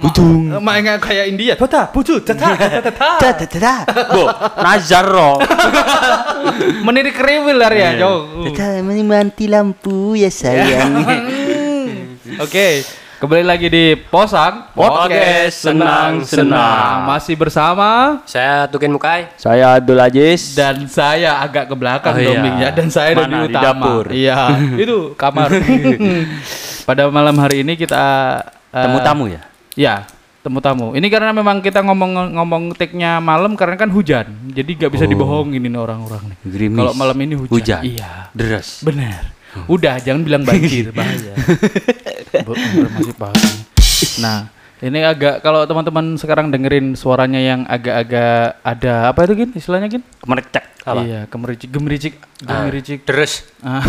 Budung. Main kayak India. Tota, pucu, tata, tata, Da da da da. Bo, Nazar ro. Menirik kriwil lah ya, jauh. Da menikmati lampu ya sayang. Oke, kembali lagi di Posang Podcast Senang-Senang. Masih bersama Saya Tukin Mukai. Saya Abdul Aziz. dan saya agak ke belakang Oh, iya. domingnya dan saya di Mana? Di utama. dapur. Iya, itu kamar. Pada malam hari ini kita eh, Temu tamu ya? Ya, temu tamu. Ini karena memang kita ngomong-ngomong take-nya malam karena kan hujan. Jadi nggak bisa Oh. dibohongin ini orang-orang nih. Kalau malam ini hujan. Hujan. Iya. Deras. Benar. Udah, jangan bilang banjir, bahaya. Masih pagi. Nah, ini agak kalau teman-teman sekarang dengerin suaranya yang agak-agak ada apa itu gin istilahnya gin? Kemercek. Apa? Iya, kemericik, gemericik, gemericik. Terus Ah.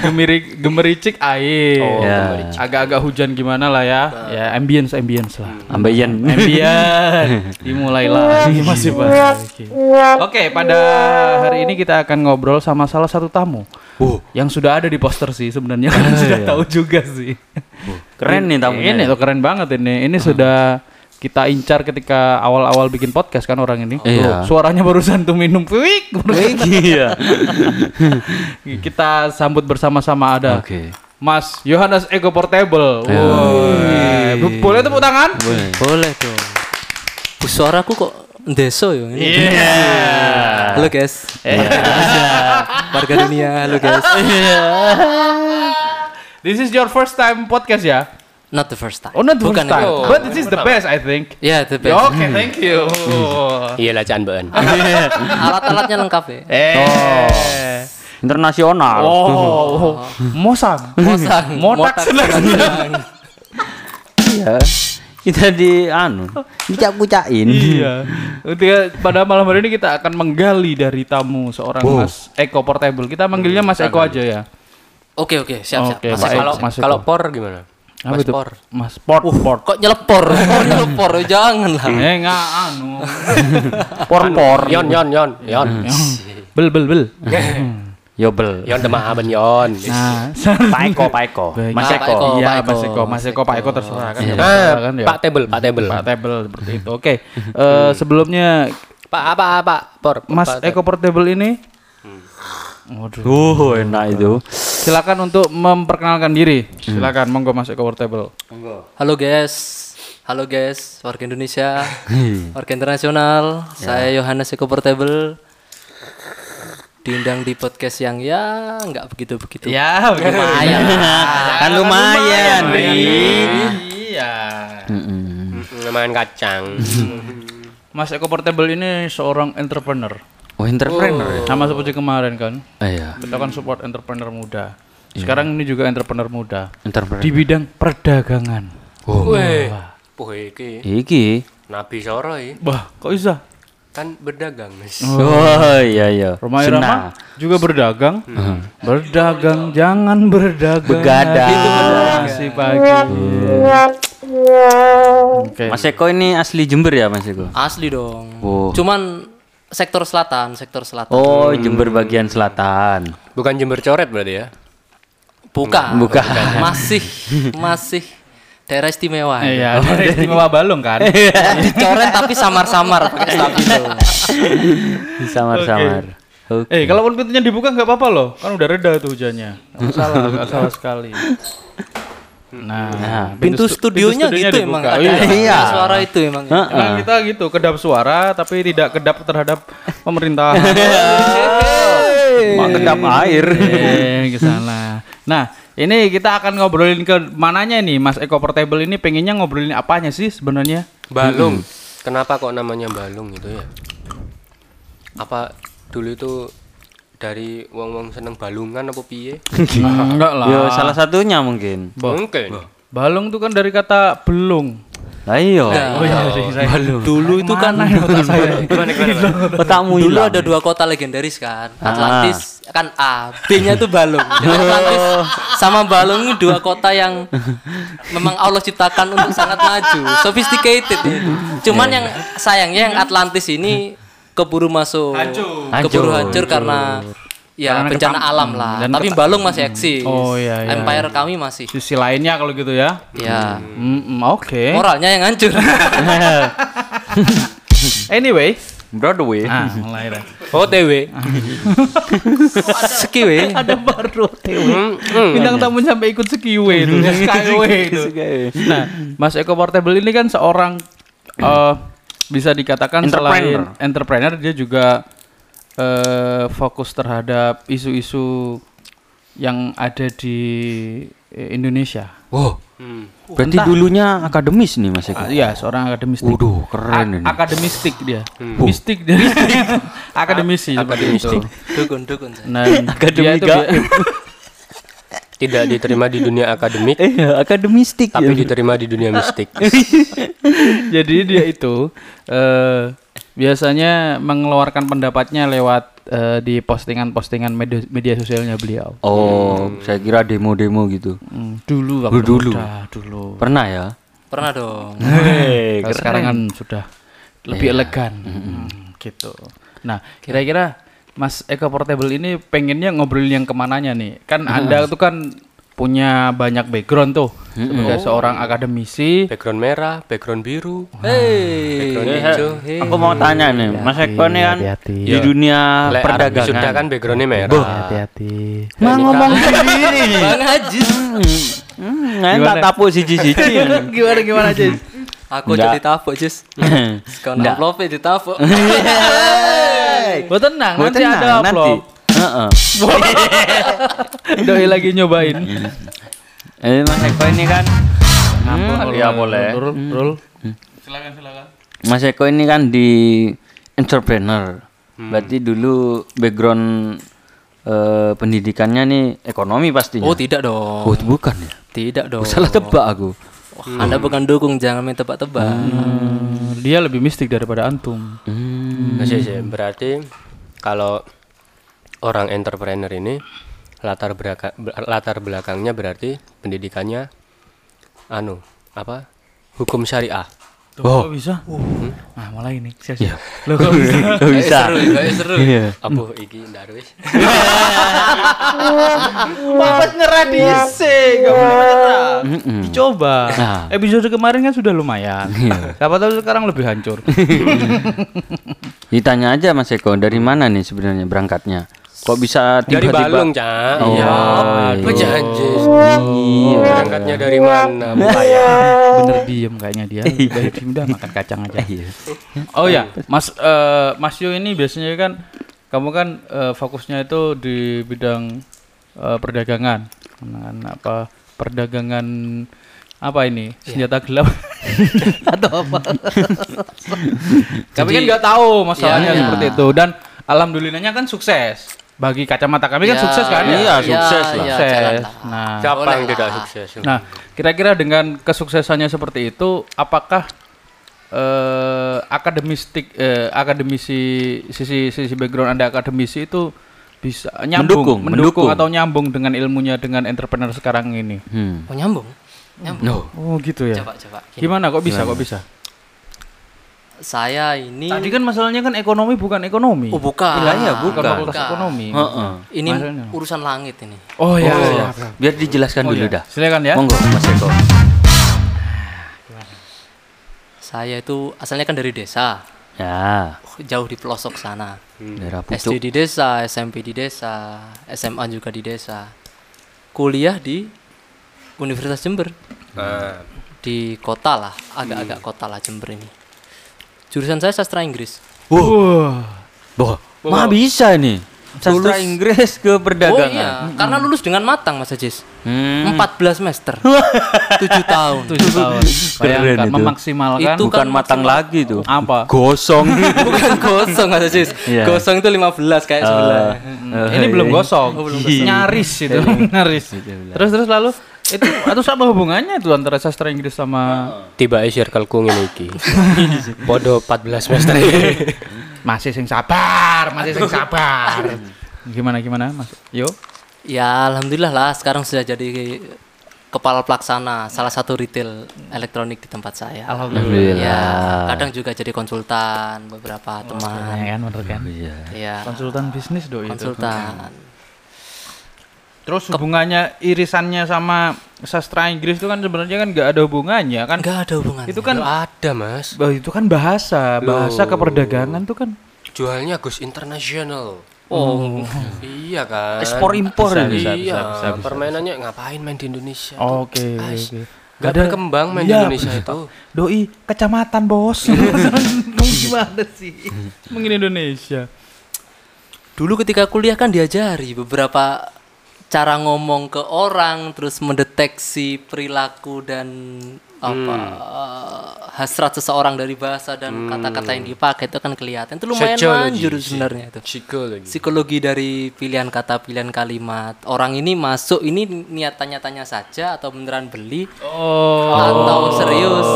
Gemirik, gemericik air. Oh, Ya. gemericik. Agak-agak hujan gimana lah ya. Ya, ambience, ambience lah. Ambeien. Ambian dimulai lagi masih pagi. Oke, pada hari ini kita akan ngobrol sama salah satu tamu Oh, yang sudah ada di poster sih sebenarnya kan sudah tahu juga sih. keren nih tamunya. Ini ya. tuh keren banget ini. Ini sudah kita incar ketika awal-awal bikin podcast kan orang ini. Iya. Suaranya barusan tuh minum wik. Iya. kita sambut bersama-sama ada Oke. Mas Yohanes Ego Portable. Woi. Bu- Boleh tepuk tangan? Boleh. Boleh dong. Bu, suaraku kok deso ya ini. Iya. Halo guys. Warga Indonesia, warga dunia. Halo guys. This is your first time podcast ya? Not the first time. Oh, not the Bukan first time. itu. But this is the best, I think. Ya, the best. Oke, thank you. iya lah Chan Baan. Alat-alatnya lengkap ya. eh. Internasional. Oh, Mosang. Mosang, Motak senang-senang. Iya. Kita di anu, dicak-kucakin. Iya. Ketika pada malam hari ini kita akan menggali dari tamu seorang Oh. Mas Eko Portable. Kita manggilnya Mas Eko aja ya. Oke, oke, siap, siap. Oke, Mas Pak Eko. Kalau Mas Eko. kalau por gimana? Apa Mas itu? por. Mas Port. Port. Kok nyelepor? Kok nyelepor? Jangan lah. Eh nggak anu. Por-por. Yon yon yon yon. Bel bel bel. Yobel. Yon temah aben yon. Nah, Pak Eko, Pak Eko. Mas Eko. Iya, Mas Eko. Mas Eko, Pak Eko terserah kan. ya. Ah, kan ya. Pak table, Pak table. Pak Table seperti itu. Oke. Eh sebelumnya Pak apa Pak por. Mas Eko Portable ini Waduh. Uh, enak itu. Silakan untuk memperkenalkan diri. Silakan monggo Mas Eko Portable. Halo guys. Halo guys, warga Indonesia, warga internasional. Saya Yohanes Eko Portable. Diundang di podcast yang ya nggak begitu-begitu. Ya, lumayan. Kan lumayan, Ri. Iya. Main kacang. Mas Eko Portable ini seorang entrepreneur. Oh, entrepreneur ya? Sama seperti kemarin kan. Ah, iya. Kita kan support entrepreneur muda. Sekarang ini juga entrepreneur muda Entrepreneur. di bidang perdagangan. Weh. Wah iki Iki. Nabi Soro iki. Wah, kok bisa? kan berdagang Mas. Oh, iya iya. Rumah. Irama juga berdagang. Berdagang, jangan berdagang. Begadang. Itu masih pagi. Oke. Mas Eko ini asli Jember ya, Mas Eko? Asli dong. Oh. Cuman sektor selatan, sektor selatan. Oh, Jember bagian selatan. Bukan Jember coret berarti ya. Bukan. Bukan. Masih masih daerah istimewa. Iya, dari istimewa Balung kan. Dicoret tapi samar-samar pakai stabilo. Samar-samar. Oke. Eh, kalau pintunya dibuka nggak apa-apa loh. Kan udah reda tuh hujannya. Nggak salah, nggak salah sekali. Nah, Pintu studionya studionya gitu emang. Iya. Iya. ada suara itu emang. Emang kita gitu, kedap suara tapi tidak kedap terhadap pemerintahan. Mak kedap air. Eh, ke sana. Nah, ini kita akan ngobrolin ke mananya nih, Mas Eko Portable ini pengennya ngobrolin apanya sih sebenarnya? Balung. Kenapa kok namanya balung gitu ya? Apa dulu itu dari wong-wong seneng balungan apa piye? Enggak lah. Yo, salah satunya mungkin. Bo- Mungkin. Balung tuh kan dari kata belung. Lah iya. Nah, Oh iya, saya. Dulu itu kan Gimana gimana? Otakmu dulu ada dua kota legendaris kan. Atlantis kan A, B-nya tuh Balung. Atlantis sama Balung ini dua kota yang memang Allah ciptakan untuk sangat maju, sophisticated ya. Cuman yang sayangnya yang Atlantis ini keburu masuk Hancur. keburu Hancur. hancur karena Ya Karena bencana ketam- alam lah. dan Tapi Balung masih eksis. Oh, iya, iya, Empire kami masih. Sisi lainnya kalau gitu ya. Ya. Hmm, Oke. Moralnya yang hancur. Anyway, Broadway. ah mulai dah. OTW. Sekiwe. Ada baru TW. Hmm, Bintang tamu sampai ikut skiway itu, skyway itu. Nah, Mas Eko Portable ini kan seorang eh, bisa dikatakan selain Entrepreneur. entrepreneur dia juga eh, fokus terhadap isu-isu yang ada di eh, Indonesia. Wow. Hmm. Berarti dulunya akademis nih Mas Eko. Ah, Iya, seorang akademistik. Waduh, keren ini. Akademistik dia. Mistik dia. Akademisi seperti itu. Dukun dukun. Nah, dia itu Akademika. Tidak diterima di dunia akademik, Iya, akademistik tapi diterima di dunia mistik. jadi dia itu eh biasanya mengeluarkan pendapatnya lewat eh, di postingan-postingan media, media sosialnya beliau. Oh, saya kira demo-demo gitu. Hmm, dulu waktu dulu. muda, dulu. Pernah ya? Pernah dong. Hei, Kalau sekarang kan sudah lebih elegan, Hmm, gitu. Nah, kira-kira Mas Eko Portable ini pengennya ngobrolin yang ke mananya nih? Kan Anda tuh kan punya banyak background tuh sebagai seorang akademisi. Background merah, background biru, Hei. background hijau. Aku mau tanya nih, Mas Eko nih kan di dunia Wisuda perdagangan. kan backgroundnya merah. Hati-hati. Mah ngomong sendiri nih. Bang Haji. Hmm, nggak tak tapu siji-siji. gimana gimana aja? Aku jadi tapuk, Jus. Sekarang Nggak. amplopnya ditapuk. Buat tenang, Gua nanti tenang, ada nanti. upload. Heeh. Doi lagi nyobain. Eh, Mas Eko ini kan Hmm, Iya boleh. Rul, Rul. Silakan silakan. Mas Eko ini kan di entrepreneur. Berarti dulu background eh, pendidikannya nih ekonomi pastinya. Oh, tidak dong. Oh, bukan ya? Tidak dong. Salah tebak aku. Wah, Anda bukan dukung, jangan main tebak-tebak. Hmm, dia lebih mistik daripada antum. Hmm. Masih sih, berarti kalau orang entrepreneur ini latar belakang latar belakangnya berarti pendidikannya anu apa hukum syariah Tuh, kok bisa? Nah, mulai ini. Sia-sia. Iya. Loh, kok bisa? Gak bisa. seru, kayak seru. Iya. apa iki wis boleh. Mm-mm. Dicoba. Nah. Episode kemarin kan sudah lumayan. Siapa tahu sekarang lebih hancur. Ditanya aja Mas Eko, dari mana nih sebenarnya berangkatnya? Kok bisa dari tiba-tiba? Balung cak Oh, iya iya. Apa janji Iya. berangkatnya dari mana mulai Bener diem kayaknya dia. Udah diem dah makan kacang aja. Iya. Oh ya, Mas eh, Mas Yo ini biasanya kan kamu kan eh, fokusnya itu di bidang eh, perdagangan. Dengan apa? Perdagangan apa ini? Senjata gelap atau apa? Kami kan nggak tahu masalahnya Iya, iya. seperti itu dan alhamdulillahnya kan sukses. Bagi kacamata kami kan Ya, sukses kan? Iya, ya? sukses lah. ya, Sukses. jalanlah. Nah, siapa Boleh yang lah. tidak sukses Nah, kira-kira dengan kesuksesannya seperti itu, apakah eh akademistik eh, akademisi sisi sisi background Anda akademisi itu bisa nyambung, Mendukung, mendukung, mendukung. atau nyambung dengan ilmunya dengan entrepreneur sekarang ini? Hmm. Oh, nyambung. Nyambung. No. Oh, gitu ya. Coba, coba. Gini. Gimana kok bisa? Kok bisa? Saya ini Tadi kan masalahnya kan ekonomi bukan ekonomi. Oh, bukan. Iya, iya, bukan. fakultas Bukan. ekonomi. Heeh. Ini Maksudnya. urusan langit ini. Oh ya, Oh, ya. biar dijelaskan Oh, dulu iya. dah. Silakan ya. Monggo Mas Eko. Saya itu asalnya kan dari desa, Ya, jauh di pelosok sana. daerah SD pucuk. di desa, SMP di desa, SMA juga di desa. Kuliah di Universitas Jember nah, di kota lah, agak-agak kota lah Jember ini. Jurusan saya sastra Inggris. Wah. Boh, mah bisa nih. Sastra Inggris ke Oh perdagangan. iya, karena lulus dengan matang Mas Ajis. Hmm. 14 semester. 7 tahun. Tujuh tahun. Bayangkan itu. memaksimalkan Itu Bukan kan matang lagi tuh. apa? Gosong. Bukan gosong Mas Ajis. Iya. Gosong itu 15 kayak sebelah. Eh, ini belum iya. gosong, Oh, belum nyaris itu, nyaris. Terus terus lalu itu atau apa hubungannya itu antara sastra Inggris sama tiba circle ku ngene iki podo 14 semester masih sing sabar, masih sing sabar. Gimana gimana Mas? Yo. Ya alhamdulillah lah sekarang sudah jadi kepala pelaksana salah satu retail elektronik di tempat saya. Alhamdulillah. Ya, kadang juga jadi konsultan beberapa teman. Ya kan bener kan? Iya. Ya, Konsultan bisnis doi itu. Terus hubungannya irisannya sama sastra Inggris itu kan sebenarnya kan nggak ada hubungannya kan? Enggak ada hubungannya. Itu kan Loh, ada mas bah, itu kan bahasa, bahasa Loh. keperdagangan tuh kan. jualnya Gus internasional Oh, iya kan Ekspor impor Bisa, bisa, iya bisa, bisa, bisa. permainannya ngapain main di Indonesia Oke, oke. Gak berkembang main di Iya. Indonesia itu Doi kecamatan bos. Gimana sih? Mungkin Indonesia. dulu ketika kuliah kan diajari beberapa cara ngomong ke orang, terus mendeteksi perilaku dan apa eh, hasrat seseorang dari bahasa dan kata-kata yang dipakai itu kan kelihatan. Itu lumayan Sociology manjur sebenarnya itu. psikologi Psikologi dari pilihan kata, pilihan kalimat. Orang ini masuk ini niat tanya-tanya saja atau beneran beli Oh, atau serius.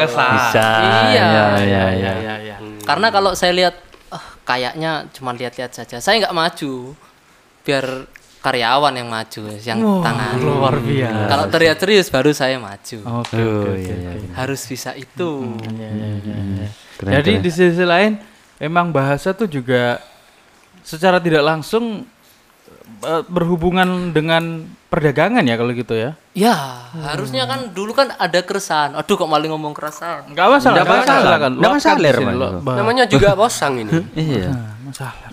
kesal. Bisa. Iya. Ya, ya, ya. ya. Karena kalau saya lihat ah, kayaknya cuma lihat-lihat saja. Saya nggak maju. Biar karyawan yang maju, yang tangan. Luar biasa. Kalau terlihat serius baru saya maju. Oke, Oh, oke, oke. iya, oke. iya. Harus bisa itu. Iya, iya, iya, iya. Keren, Jadi keren. di sisi lain emang bahasa tuh juga secara tidak langsung eh, berhubungan dengan perdagangan ya kalau gitu ya. Ya, harusnya kan dulu kan ada keresahan. Aduh kok maling ngomong keresahan. Enggak masalah, Nggak masalah. Nggak masalah, di sini, Mas. lo- bah- namanya juga posang ini Iya. Masalah.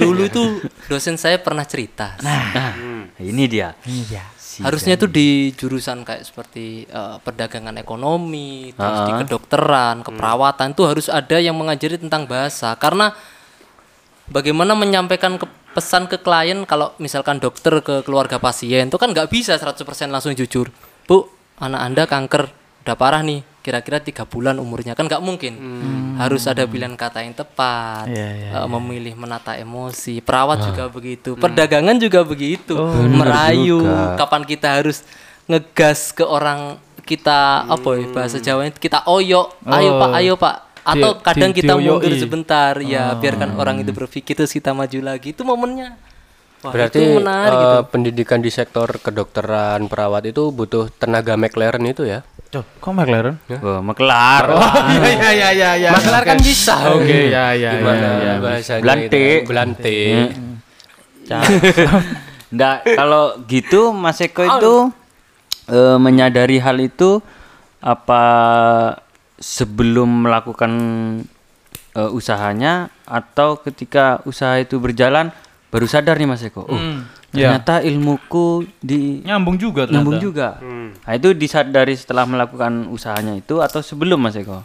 dulu itu dosen saya pernah cerita. Nah, ini dia. Ini ya. Harusnya itu di jurusan kayak seperti eh, perdagangan ekonomi, terus di kedokteran, keperawatan itu harus ada yang mengajari tentang bahasa karena bagaimana menyampaikan ke pesan ke klien kalau misalkan dokter ke keluarga pasien itu kan nggak bisa 100% langsung jujur. Bu, anak Anda kanker udah parah nih, kira-kira tiga bulan umurnya kan nggak mungkin. Harus ada pilihan kata yang tepat, Iya, iya, eh, memilih menata emosi. Perawat juga begitu, perdagangan juga begitu, bener merayu. juga. Kapan kita harus ngegas ke orang kita apa ya bahasa Jawanya kita oyok, ayo Oh. pak, ayo pak. Atau Di- kadang di- kita dioyoi. mundur sebentar, ya biarkan orang itu berpikir terus kita maju lagi. Itu momennya. Wah, berarti itu menarik eh, gitu. pendidikan di sektor kedokteran perawat itu butuh tenaga McLaren itu ya Cok, kok McLaren? Wah, maklar. Iya iya iya iya iya. McLaren kan bisa Oke, ya ya gimana ya. ya. bahasanya Belante. itu? belante Nggak, kalau gitu Mas Eko itu eh, menyadari hal itu apa sebelum melakukan eh, usahanya atau ketika usaha itu berjalan baru sadar nih Mas Eko. Oh, Hmm, ya. ternyata ilmuku di Nyambung juga ternyata. nyambung juga. Nah, itu disadari setelah melakukan usahanya itu atau sebelum Mas Eko?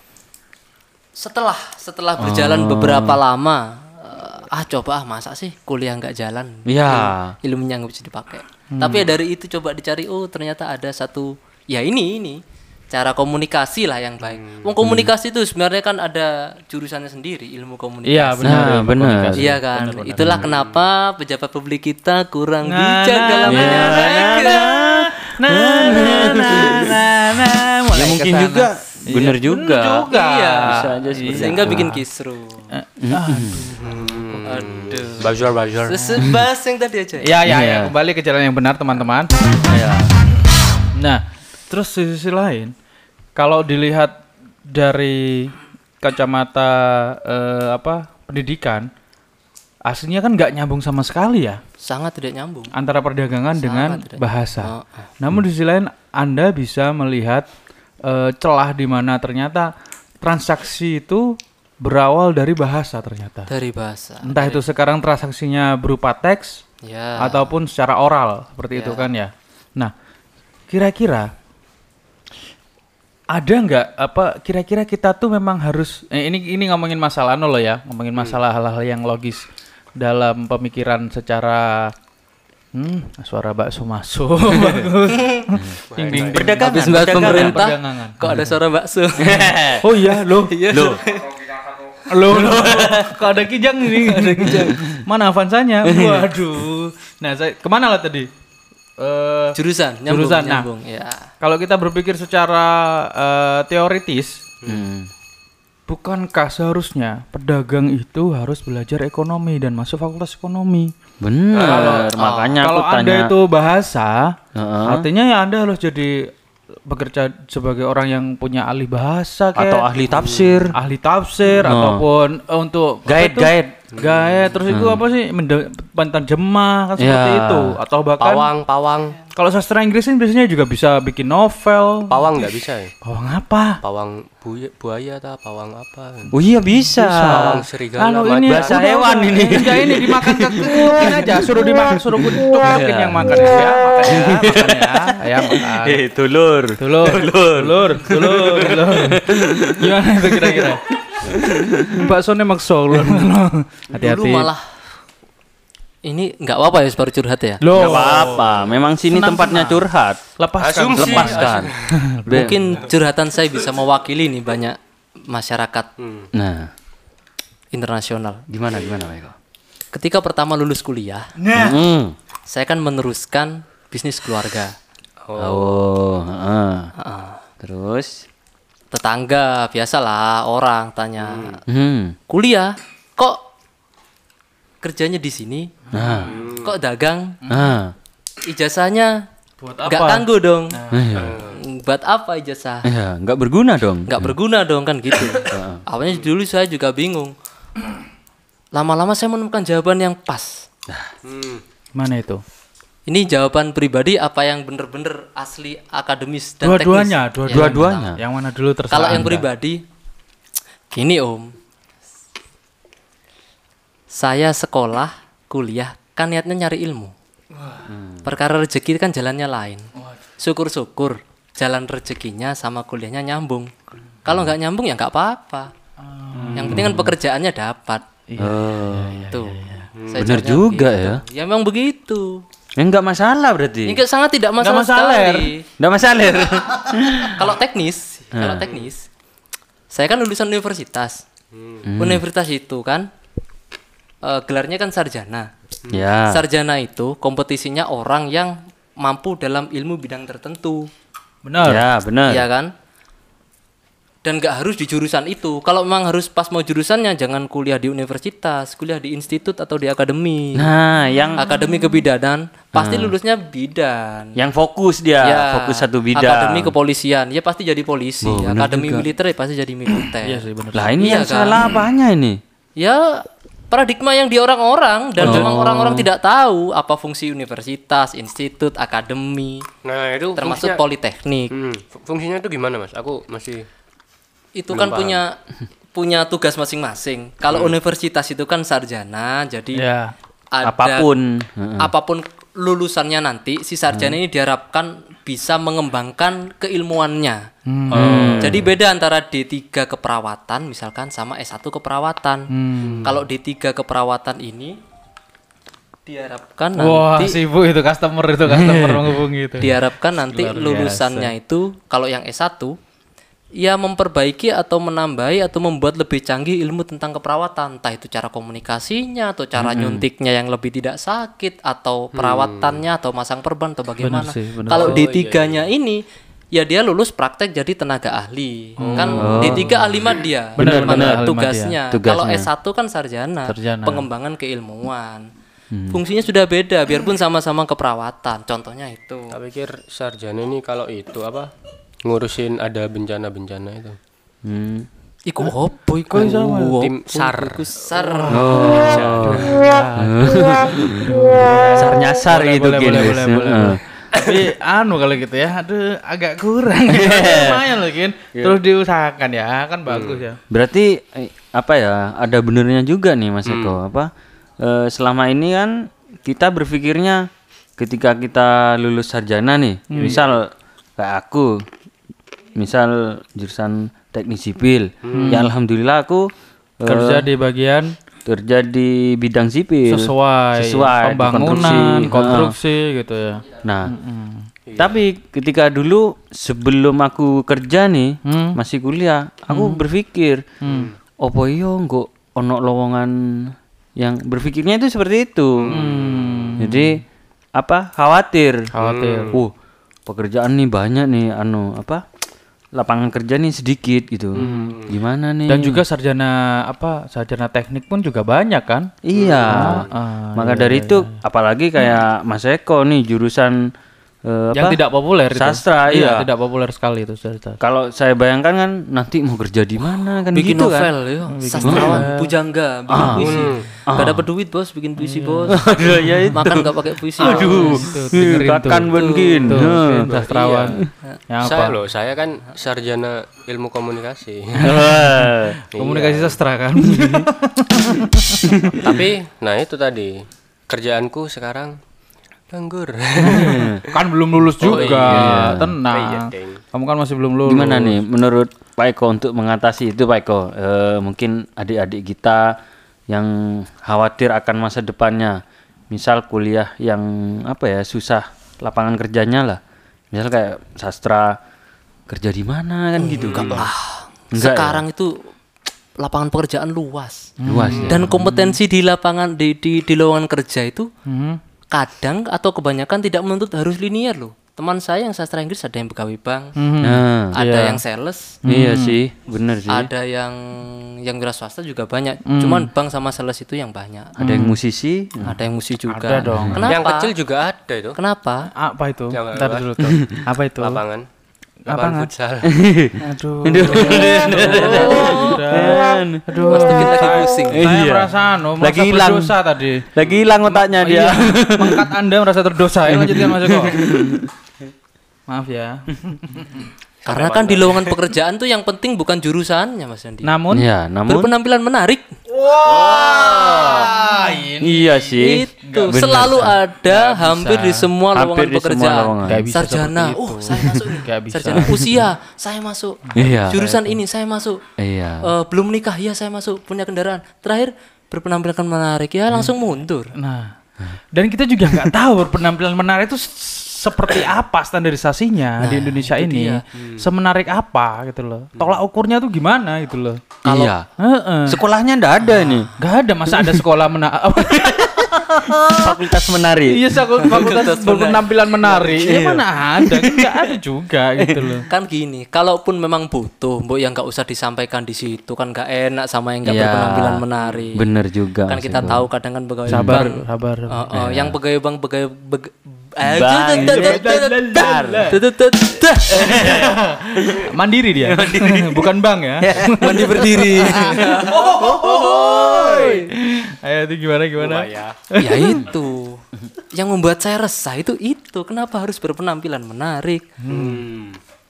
Setelah setelah berjalan beberapa lama, eh, ah coba ah masa sih kuliah nggak jalan? Iya. Ilmu- ilmunya nggak bisa dipakai. Tapi ya dari itu coba dicari, oh ternyata ada satu, ya ini ini cara komunikasi lah yang baik. Wong komunikasi itu sebenarnya kan ada jurusannya sendiri, ilmu komunikasi. Iya benar. Nah, ilmu benar. komunikasi. Iya kan, itulah kenapa pejabat publik kita kurang Nah, bijak nah, dalam nah, menyampaikan. Nah, nah, nah, nah, nah, mulai Ya mungkin ke sana. juga bener juga. juga. Iya, Bisa aja seperti sehingga itu. bikin kisru. Hmm. Aduh. buzzer buzzer Terus bahas yang tadi aja. Ya, ya, ya, Iya. kembali ke jalan yang benar, teman-teman. Nah, terus di sisi lain, kalau dilihat dari kacamata eh, apa pendidikan, aslinya kan nggak nyambung sama sekali ya Sangat tidak nyambung. antara perdagangan dengan tidak bahasa. Oh, oh. Namun di sisi lain, anda bisa melihat eh, celah di mana ternyata transaksi itu berawal dari bahasa ternyata. Dari bahasa. Entah itu sekarang transaksinya berupa teks Ya. ataupun secara oral seperti itu Ya. kan ya. Nah, kira-kira ada nggak apa kira-kira kita tuh memang harus eh, ini ini ngomongin masalah anu loh ya, ngomongin masalah hal-hal yang logis dalam pemikiran secara hmm suara bakso masuk bagus. Ding, ding, ding. Perdagangan, Habis bahas pemerintah, perdagangan. kok ada suara bakso? Oh iya loh. Loh, Loh, loh. Kok ada kijang ini? ada kijang. Mana Avanzanya? Waduh. Nah, saya ke mana lah tadi? Eh Jurusan, nyambung, Jurusan, nah. nyambung. Ya. Kalau kita berpikir secara eh, teoritis, Hmm. bukankah seharusnya pedagang itu harus belajar ekonomi dan masuk fakultas ekonomi? bener. Makanya Kalau aku tanya. anda itu bahasa, Heeh. artinya ya anda harus jadi bekerja sebagai orang yang punya ahli bahasa kayak atau ahli tafsir, ahli tafsir ataupun eh, untuk guide guide. Gaet terus itu apa sih? Penterjemah kan seperti Ya. itu. Atau bahkan Pawang, pawang, kalau sastra Inggris kan biasanya juga bisa bikin novel. pawang nggak bisa ya? Bawang apa? Pawang buaya, buaya atau pawang apa? Oh iya bisa. Pawang serigala. Kalau ini bahasa hewan ini. Enggak ini dimakan ke kutukin aja, suruh dimakan, suruh kutukin yang makan ya, makan ya, makan ya, ya makan. Eh, tulur. Tulur, tulur, tulur, tulur. Gimana itu kira-kira? Baksonya makso lu. Hati-hati. Dulu malah ini nggak apa-apa ya baru curhat ya. Gak Loh, apa-apa, memang sini tempatnya curhat. lepaskan. Asumsi. Lepaskan. Be- Mungkin curhatan saya bisa mewakili nih banyak masyarakat Nah, internasional. gimana gimana Pak Eko? Ketika pertama lulus kuliah, Hmm. saya kan meneruskan bisnis keluarga. Oh, heeh. Heeh. Terus Tetangga biasalah orang tanya, hmm. kuliah kok kerjanya di sini? Nah, Kok dagang? ah. Hmm. Ijazahnya Buat nggak apa? tangguh dong. Iya. Buat apa ijazah? Ya, nggak berguna dong. nggak berguna dong kan gitu. Awalnya dulu saya juga bingung. Lama-lama saya menemukan jawaban yang pas. Mana itu? Ini jawaban pribadi apa yang bener-bener asli akademis dan Dua-duanya, teknis? dua-duanya. Dua-duanya. Yang mana dulu terserah. Kalau yang Anda. pribadi, gini om, saya sekolah, kuliah, kan niatnya nyari ilmu. Perkara rezeki kan jalannya lain. Syukur-syukur jalan rezekinya sama kuliahnya nyambung. Kalau nggak nyambung ya nggak apa-apa. Yang penting kan pekerjaannya dapat. Oh. Tuh. Saya Bener jawabnya juga begitu. ya. Ya memang begitu. Ya nggak masalah berarti. Ini sangat tidak masalah masalah. sekali. Nggak masalah. kalau teknis, kalau teknis, saya kan lulusan universitas. Universitas itu kan eh, gelarnya kan sarjana. ya. Sarjana itu kompetisinya orang yang mampu dalam ilmu bidang tertentu, Benar. Ya, benar. iya kan? Dan nggak harus di jurusan itu. Kalau memang harus pas mau jurusannya, jangan kuliah di universitas, kuliah di institut atau di akademi. Nah, yang Akademi kebidanan pasti lulusnya bidan. yang fokus dia, Ya, fokus satu bidang. Akademi kepolisian, ya pasti jadi polisi. Oh, Akademi juga. militer ya pasti jadi militer. Iya sih benar. Lah ini Iya yang kan? salah apanya ini? Ya paradigma yang di orang-orang dan Oh. memang orang-orang tidak tahu apa fungsi universitas, institut, akademi, Nah itu termasuk fungsinya, politeknik. Hmm, fu- fungsinya itu gimana mas? Aku masih Itu Belum kan paham. punya punya tugas masing-masing. Kalau universitas itu kan sarjana, jadi Ya. ada Apa pun. Apa pun lulusannya nanti si sarjana ini diharapkan bisa mengembangkan keilmuannya. Hmm. Jadi beda antara D3 keperawatan misalkan sama S1 keperawatan. Hmm. Kalau D3 keperawatan ini diharapkan Wah, nanti sibuk itu customer itu customer menghubungi itu. diharapkan nanti lulusannya itu kalau yang S1 ya memperbaiki atau menambahi atau membuat lebih canggih ilmu tentang keperawatan. Entah itu cara komunikasinya atau cara nyuntiknya yang lebih tidak sakit atau perawatannya atau masang perban atau bagaimana. sih, bener kalau D3-nya ini ya dia lulus praktek jadi tenaga ahli. Kan D3 ahli dia. Benar, benar, tugasnya. Madya. kalau Tugasnya. S1 kan sarjana, Sarjana. pengembangan keilmuan. Fungsinya sudah beda biarpun sama-sama keperawatan. Contohnya itu. Tak pikir sarjana ini kalau itu apa ngurusin ada bencana-bencana itu. Hmm. Iku opo iku? Tim SAR. Iku SAR. Sar nyasar Boleh, gitu boleh, boleh, boleh, boleh. Tapi anu kalau gitu ya, aduh agak kurang. Lumayan loh, Kin. Terus diusahakan ya, kan bagus ya. Berarti eh, apa ya? Ada benernya juga nih Mas Hmm. Eko. Apa? eh, selama ini kan kita berpikirnya ketika kita lulus sarjana nih, Hmm. misal kayak aku, misal jurusan teknik sipil, ya alhamdulillah aku Hmm. Kerja di bagian kerja di bidang sipil sesuai, sesuai pembangunan, konstruksi. konstruksi, gitu ya. Nah, tapi ketika dulu sebelum aku kerja nih, Hmm. masih kuliah, aku berpikir, opo iyo kok ono lowongan yang berpikirnya itu seperti itu. Jadi apa? Khawatir. Khawatir. Uh, pekerjaan nih banyak nih, anu apa? Lapangan kerja nih sedikit gitu. Gimana nih? Dan juga sarjana apa? Sarjana teknik pun juga banyak kan? Iya. Ah, Maka dari itu apalagi kayak Mas Eko nih jurusan eh, Yang apa? tidak populer itu. Sastra, iya. tidak populer sekali itu cerita. Kalau saya bayangkan kan nanti mau kerja di mana kan bikin gitu novel kan. ya sastrawan pujangga bikin puisi gak dapat duit bos bikin puisi bos Aduh ya itu. makan gak pakai puisi Aduh, Tuh, dengerin tuh. kakan mungkin. Sastrawan. Yang apa? Saya loh, saya kan sarjana ilmu komunikasi. Komunikasi sastra kan. Tapi, nah itu tadi kerjaanku sekarang nganggur. kan belum lulus juga. iya. Tenang. Iya, deng. Kamu kan masih belum lulus. Gimana nih menurut Pak Eko untuk mengatasi itu Pak Eko? Eh, mungkin adik-adik kita yang khawatir akan masa depannya, misal kuliah yang apa ya susah lapangan kerjanya lah, misal kayak sastra kerja di mana kan gitu. Enggak ah Enggak ya? sekarang itu lapangan pekerjaan luas luas ya. dan kompetensi di lapangan di di, di lowongan kerja itu Hmm. Kadang atau kebanyakan tidak menuntut harus linear loh teman saya yang sastra Inggris ada yang pegawai bank Hmm. Nah, ada yang sales iya sih, bener sih. ada yang yang wira swasta juga banyak cuman bank sama sales itu yang banyak Ada yang musisi, ada yang musik juga Ada dong. kenapa Yang kecil juga ada itu. kenapa Apa itu? Jangan Ntar lupa. dulu tuh. Apa itu? Lapangan. Lapangan Lapangan. futsal. Aduh. Aduh. Mas Tugit lagi pusing Saya Iya. merasa anu, merasa Lagi hilang. berdosa tadi. lagi hilang otaknya dia. Iya. Mengkat Anda merasa terdosa. Ya lanjutkan Mas Eko. Maaf ya. karena kan di lowongan pekerjaan tuh yang penting bukan jurusannya Mas Andi Namun Iya, namun berpenampilan menarik iya sih. itu selalu ada hampir di semua Hampir lowongan di semua pekerjaan lowongan. Nggak bisa sarjana oh itu. saya masuk nih Nggak bisa. sarjana usia saya masuk Iya. jurusan ini saya masuk Iya. Eh, belum nikah ya saya masuk punya kendaraan terakhir berpenampilan menarik ya langsung mundur Nah, dan kita juga nggak tahu berpenampilan menarik itu seperti apa standarisasinya di Indonesia ini, semenarik apa gitu loh. Tolak ukurnya tuh gimana gitu loh. iya. Heeh. Sekolahnya ndak ada ini. Gak ada masa ada sekolah mena Fakultas menari. Iya, sekolah fakultas berpenampilan menari. Ya mana ada, kan nggak ada juga gitu loh. kan gini kalaupun memang butuh mbok yang nggak usah disampaikan di situ kan nggak enak sama yang nggak Iya. berpenampilan menarik Bener juga. kan kita tahu kadang kan pegawai Sabar, bank sabar. Oh, oh, yang pegawai bank pegawai. Mandiri dia. Bukan bank ya. mandi berdiri Ayo itu gimana gimana? ya. ya itu yang membuat saya resah itu itu kenapa harus berpenampilan menarik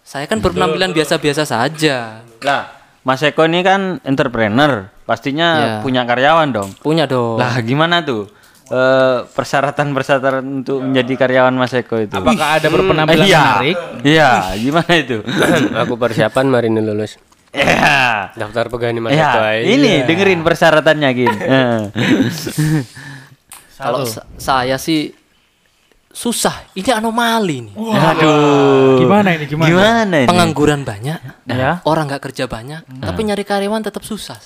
saya kan berpenampilan biasa-biasa saja Lah, Mas Eko ini kan entrepreneur, pastinya Iya. punya karyawan dong. punya dong Lah, gimana tuh? Eh, persyaratan-persyaratan untuk menjadi karyawan Mas Eko itu. Apakah ada berpenampilan Iya. menarik? Iya, gimana itu? Aku persiapan mari ini lulus. Iya. Daftar pegawai Mas Iya, Eko, iya. ini dengerin persyaratannya gin. Eh. kalau sa- saya sih susah ini anomali nih Aduh. Gimana ini gimana? Gimana ini? pengangguran banyak Ya. orang nggak kerja banyak tapi nyari karyawan tetap susah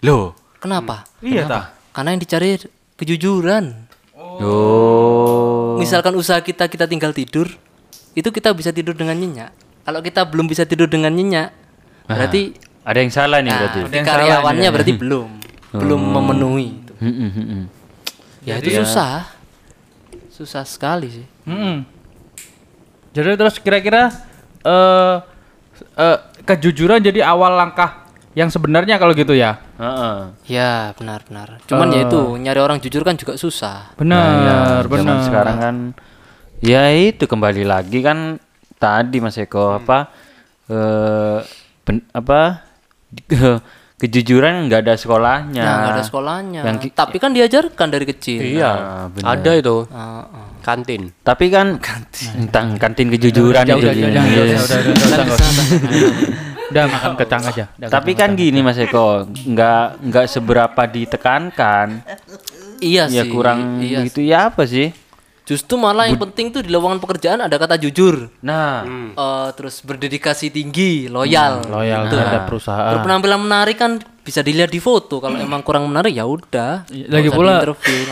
Loh. kenapa Iya tak. karena yang dicari kejujuran Oh. misalkan usaha kita kita tinggal tidur itu kita bisa tidur dengan nyenyak kalau kita belum bisa tidur dengan nyenyak berarti Ada yang salah nih nah, berarti. di karyawannya berarti belum belum memenuhi itu Hmm, hmm, hmm, hmm. ya itu susah susah sekali sih Mm-mm. Jadi terus kira-kira eh eh, kejujuran jadi awal langkah yang sebenarnya kalau gitu ya. Heeh. ya benar-benar cuman ya itu nyari orang jujur kan juga susah Benar, Nah, ya, benar. sekarang kan ya itu kembali lagi kan tadi Mas Eko apa eh ben- apa kejujuran nggak ada sekolahnya. Nah, nggak ada sekolahnya. Yang ki- Tapi kan diajarkan dari kecil. Iya. Nah, bener. Ada itu Ah, ah. kantin. Tapi kan tentang kantin kejujuran Jauh, itu. Udah, makan kecang aja. Udah, Tapi kan gini Mas Eko, nggak nggak seberapa ditekankan. Iya Ya sih. kurang iya. gitu ya apa sih? Justru malah yang penting tuh di lowongan pekerjaan ada kata jujur. Nah, Eh, terus berdedikasi tinggi, loyal. loyal Tuh. terhadap perusahaan. Berpenampilan menarik kan bisa dilihat di foto. Kalau emang kurang menarik ya udah. Lagi Nggak usah pula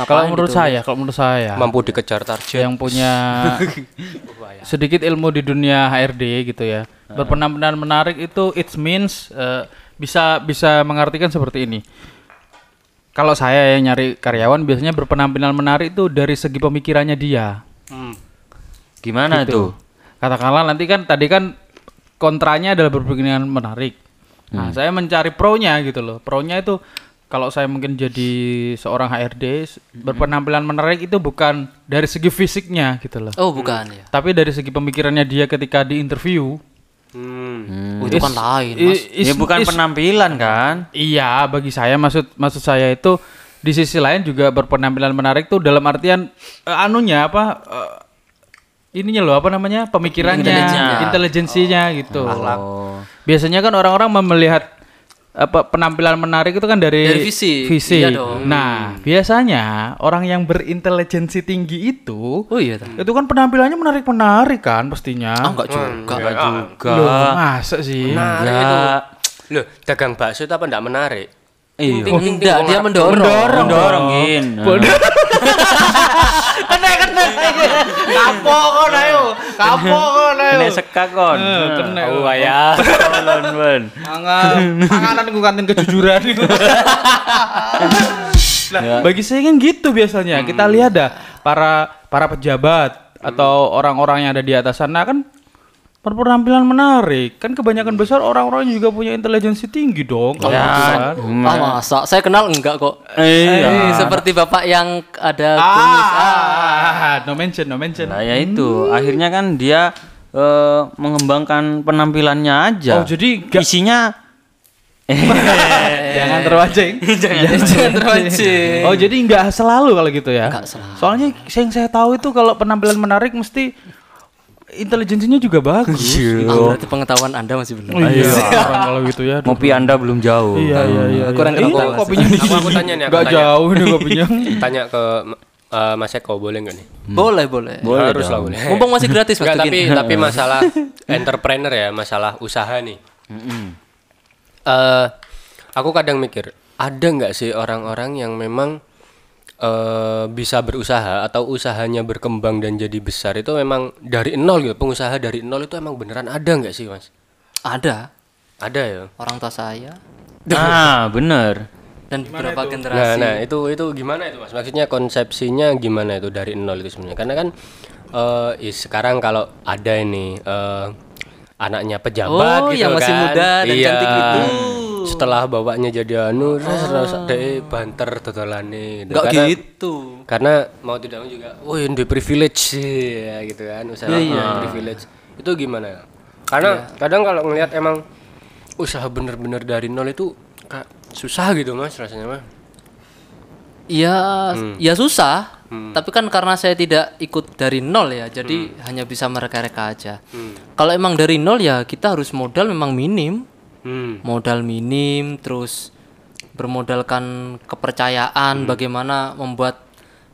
kalau menurut gitu. saya, kalau menurut saya Mampu dikejar target. yang punya sedikit ilmu di dunia HRD gitu ya. Berpenampilan menarik itu it means eh, bisa bisa mengartikan seperti ini. Kalau saya yang nyari karyawan biasanya berpenampilan menarik itu dari segi pemikirannya dia. Gimana Gitu. tuh? Katakanlah nanti kan tadi kan kontranya adalah berkepentingan menarik. Nah, saya mencari pro-nya gitu loh. Pro-nya itu kalau saya mungkin jadi seorang HRD s- berpenampilan menarik itu bukan dari segi fisiknya gitu loh. Oh, bukan ya. Tapi dari segi pemikirannya dia ketika di interview. Hmm. Oh, itu kan lain, Mas. is- ya bukan is- penampilan kan? Iya, bagi saya maksud maksud saya itu di sisi lain juga berpenampilan menarik tuh dalam artian eh, anunya apa eh, ininya loh apa namanya pemikirannya, Intelijensinya. intelijensinya gitu. Oh. Biasanya kan orang-orang melihat apa penampilan menarik itu kan dari Dari fisik. fisik. Iya dong. Nah, biasanya orang yang berintelijensi tinggi itu Oh iya. itu kan penampilannya menarik-menarik kan pastinya. Ah, enggak juga. Enggak juga. Loh, masa sih? Menarik itu. Enggak. Loh, dagang bakso itu apa enggak menarik? Iya. Ting, ting, ting, Enggak, wong dia mendorong. Mendorong, mendorong, Gin. kena kena kapok kon ayo kapok kon ayo Kena sekak kon. Kena. Oh ya. Lon, lon. Pangan, panganan gue kantin kejujuran nah bagi saya kan gitu biasanya kita lihat dah para para pejabat atau orang-orang yang ada di atas sana kan berpenampilan menarik kan kebanyakan besar orang-orang juga punya intelijensi tinggi dong kalau Ya, kan. Ah, masa? Saya kenal enggak kok. Iya. Eh, seperti bapak yang ada kumis. Ah. ah no mention no mention Nah, ya itu. Akhirnya kan dia eh, mengembangkan penampilannya aja. oh jadi ga- isinya jangan terwajeng jangan, Jangan terwajeng. oh jadi nggak selalu kalau gitu ya Nggak selalu. soalnya yang saya tahu itu kalau penampilan menarik mesti intelijensinya juga bagus Ah, berarti pengetahuan Anda masih belum. Oh iya, orang kalau gitu ya. aduh. ngopi Anda belum jauh. Iya, iya, iya. Kurang iya. kenal Iya, Mas. kopinya di Aku- tanya nih, aku Nggak tanya. jauh nih kopinya. Tanya ke eh, Mas Eko boleh nggak nih? Boleh, boleh. Boleh Harus lah boleh. Mumpung masih gratis Mas tapi tapi masalah entrepreneur ya, masalah usaha nih. Eh, aku kadang mikir, ada nggak sih orang-orang yang memang eh, bisa berusaha atau usahanya berkembang dan jadi besar itu memang dari nol gitu, pengusaha dari nol itu emang beneran ada nggak sih mas? Ada Ada ya. orang tua saya Ah, bener. dan beberapa Nah, generasi. nah itu itu gimana itu mas? Maksudnya konsepsinya gimana itu dari nol itu sebenarnya? Karena kan eh is- sekarang kalau ada ini eh, anaknya pejabat Oh, gitu yang masih kan. muda dan Iya. cantik itu. Setelah bapaknya jadi anu, terus terus deh banter dodolane. Enggak Karena- gitu. Karena mau tidak mau juga, oh yang di privilege ya gitu kan, usaha Iya, privilege. Itu gimana? Karena kadang kalau ngelihat emang usaha bener-bener dari nol itu kayak susah gitu mas rasanya mah. Ya, Hmm. ya susah. Tapi kan karena saya tidak ikut dari nol ya, jadi Hmm. hanya bisa mereka-reka aja. Kalau emang dari nol ya kita harus modal memang minim, Hmm. modal minim, terus bermodalkan kepercayaan, Hmm. bagaimana membuat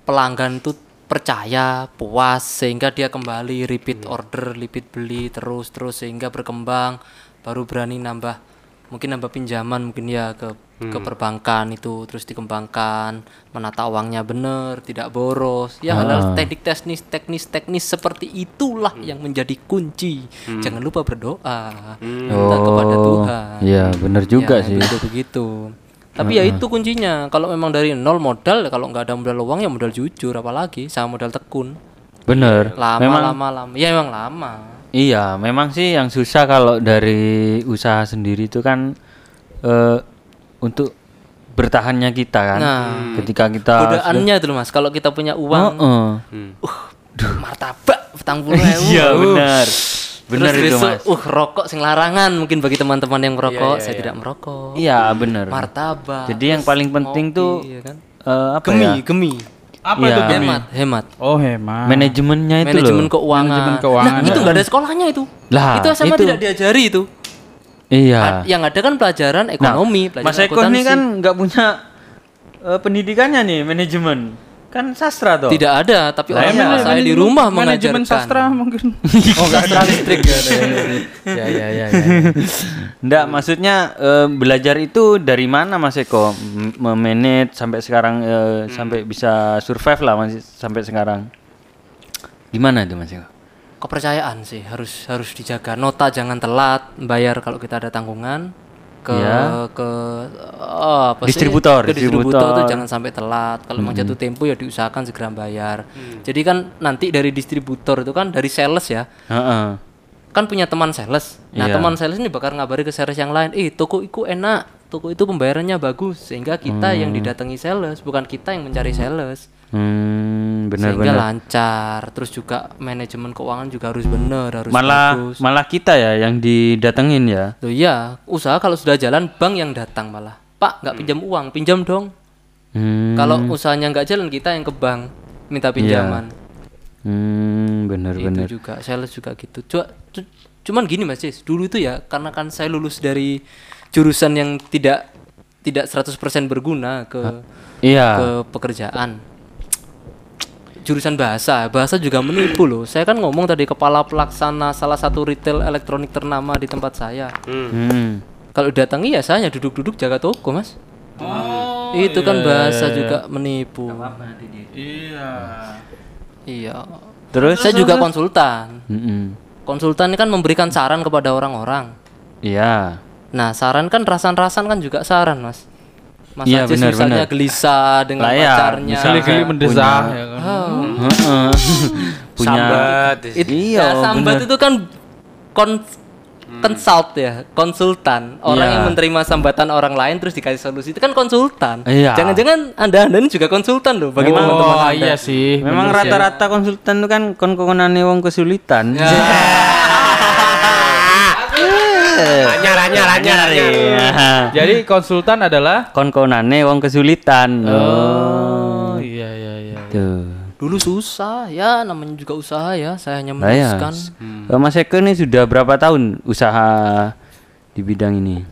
pelanggan itu percaya, puas, sehingga dia kembali repeat Hmm. order, repeat beli terus terus sehingga berkembang, baru berani nambah, mungkin nambah pinjaman mungkin ya ke ke Hmm. perbankan itu terus dikembangkan, menata uangnya benar, tidak boros. Ya hal-hal teknik teknis teknis teknis seperti itulah Hmm. yang menjadi kunci. Jangan lupa berdoa minta kepada Oh, Tuhan. Iya, bener juga Ya, sih. begitu begitu. Tapi ya itu kuncinya. Kalau memang dari nol modal, kalau nggak ada modal uang ya modal jujur, apalagi sama modal tekun. Bener. Lama memang lama lama. Ya memang lama. Iya, memang sih yang susah kalau dari usaha sendiri itu kan eh, untuk bertahannya kita kan. Nah. Ketika kita Godaannya itu loh mas. Kalau kita punya uang, Heeh. uh, martabak, petang puluh. Iya, Uh. benar. Benar Terus itu, besok, Mas. Uh, rokok sing larangan mungkin bagi teman-teman yang merokok, saya tidak merokok. Iya, benar. Martabak. Jadi yang paling penting tuh ya kan? eh, apa gemi, ya? gemi. Apa Iya. itu gemi? Hemat, hemat. Oh, hemat. Manajemennya itu Manajemen loh. keuangan. Manajemen keuangan. Nah, itu nggak ada sekolahnya itu. Lah, itu SMA itu. tidak diajari itu. Iya. Yang ada kan pelajaran ekonomi, Nah, pelajaran Mas Eko ini kan nggak punya eh, pendidikannya nih manajemen. Kan sastra toh. tidak ada, tapi orang iya. tua saya di rumah manajemen mengajarkan. sastra mungkin. Oh, sastra listrik ya. ya, ya, ya, ya. Enggak, maksudnya eh, belajar itu dari mana Mas Eko? Memanage sampai sekarang eh, sampai bisa survive lah masih sampai sekarang. Gimana itu Mas Eko? Kepercayaan sih harus harus dijaga. Nota jangan telat, bayar kalau kita ada tanggungan. Ke Ya. ke oh, apa sih? Distributor, ke distributor distributor. tuh jangan sampai telat. Kalau mau jatuh tempo ya diusahakan segera bayar. Jadi kan nanti dari distributor itu kan dari sales ya. Heeh. Kan punya teman sales. Nah, Iya. teman sales ini bakal ngabari ke sales yang lain, "Eh, toko itu enak, toko itu pembayarannya bagus." Sehingga kita yang didatangi sales, bukan kita yang mencari sales. Hmm, Sehingga benar-benar. lancar. Terus juga manajemen keuangan juga harus benar, harus Malah bagus. malah kita ya yang didatengin ya. Loh iya, usaha kalau sudah jalan bank yang datang malah. Pak, nggak pinjam uang, pinjam dong. Hmm. Kalau usahanya nggak jalan kita yang ke bank minta pinjaman. Hmm, benar-benar. Itu juga sales juga gitu. Cuma cu- cuman gini Mas Cis, dulu itu ya karena kan saya lulus dari jurusan yang tidak tidak 100% berguna ke Iya. ke pekerjaan. Jurusan bahasa, bahasa juga menipu loh. Saya kan ngomong tadi kepala pelaksana salah satu retail elektronik ternama di tempat saya. Hmm. Kalau datangi ya saya hanya duduk-duduk jaga toko mas. itu kan bahasa juga menipu. Iya. Iya. Terus? Saya juga konsultan. Mm-mm. Konsultan ini kan memberikan saran kepada orang-orang. Iya. Nah saran kan rasan-rasan kan juga saran mas. Mas Iya, Ajis benar, misalnya benar. gelisah dengan Lah ya, pacarnya. misalnya Geli-geli mendesah punya- ya kan. Oh. Heeh. Punya Sambat. It- Iya, ya, sambat bener. itu kan kon consult ya, konsultan. Orang Iya. yang menerima sambatan orang lain terus dikasih solusi itu kan konsultan. Iya. Jangan-jangan anda anda ini juga konsultan loh bagi teman-teman Oh anda. iya sih. Memang bener rata-rata konsultan itu kan kon-konane wong kesulitan. Ya. Anyar, anyar, anyar, anyar. Iya. Jadi konsultan adalah Kon-konane wong kesulitan. Oh iya iya iya. Tuh. Dulu susah ya, namanya juga usaha ya. Saya hanya Lah ya. meneruskan. Eh, Mas Eko ini sudah berapa tahun usaha di bidang ini?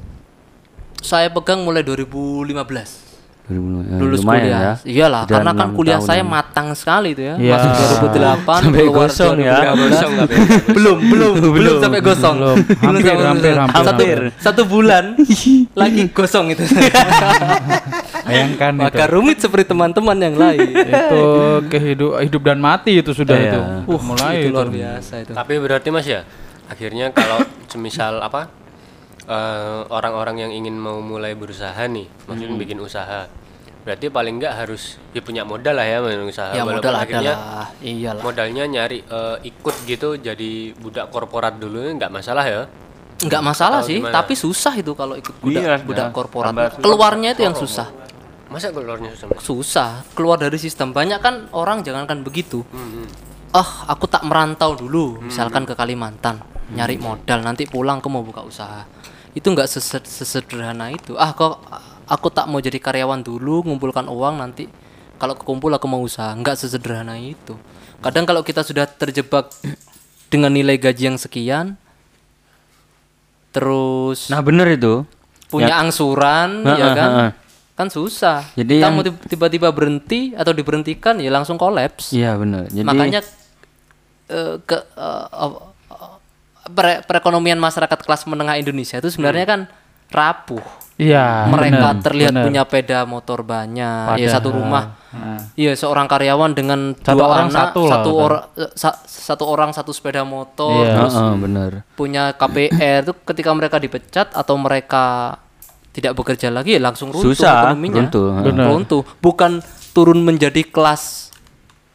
Saya pegang mulai 2015. 2000, eh, lulus lumayan kuliah. ya. Iyalah, Sudah karena kan kuliah tahunan. saya matang sekali itu ya. Iya. Masuk 2008 Sampai keluar gosong ya. 2013. Gosong tapi. belum, belum, belum sampai gosong. Belum. Hampir, sampai hampir, hampir, Satu, hampir. satu bulan lagi gosong itu. Bayangkan itu. Maka rumit seperti teman-teman yang lain. itu kehidup hidup dan mati itu sudah Iya. itu. Uh, mulai itu itu. luar biasa itu. Tapi berarti Mas ya, akhirnya kalau semisal apa eh, orang-orang yang ingin mau mulai berusaha nih, maksudnya bikin usaha, berarti paling enggak harus ya punya modal lah ya usaha. Ya Walaupun modal akhirnya lah. Iyalah. modalnya nyari eh, ikut gitu jadi budak korporat dulu nggak masalah ya. Enggak masalah Atau sih, gimana? tapi susah itu kalau ikut budak, Iya, budak nah, korporat. Keluarnya itu yang susah. Masa keluarnya susah? Mas? Susah keluar dari sistem. Banyak kan orang jangankan begitu. Ah, aku tak merantau dulu, misalkan ke Kalimantan, nyari modal, nanti pulang aku mau buka usaha. Itu nggak sese- sesederhana itu. Ah, kok aku tak mau jadi karyawan dulu, ngumpulkan uang nanti kalau kekumpul aku mau usaha. Nggak sesederhana itu. Kadang kalau kita sudah terjebak dengan nilai gaji yang sekian, terus Nah, bener itu. punya angsuran Heeh, ya kan heeh. kan susah Jadi kita yang- mau tib- tiba-tiba berhenti atau diberhentikan ya langsung kolaps Iya, bener. Jadi makanya eh, ke eh, pere- perekonomian masyarakat kelas menengah Indonesia itu sebenarnya kan rapuh Iya. mereka benar, terlihat benar. punya peda motor banyak ya satu rumah Nah. Iya seorang karyawan dengan Satu dua orang anak satu lah, satu orang sa- satu orang satu sepeda motor Iya. terus Heeh, bener. punya KPR itu ketika mereka dipecat atau mereka tidak bekerja lagi ya langsung runtuh Susah, ekonominya. runtuh, ha. Benar. Runtuh. Bukan turun menjadi kelas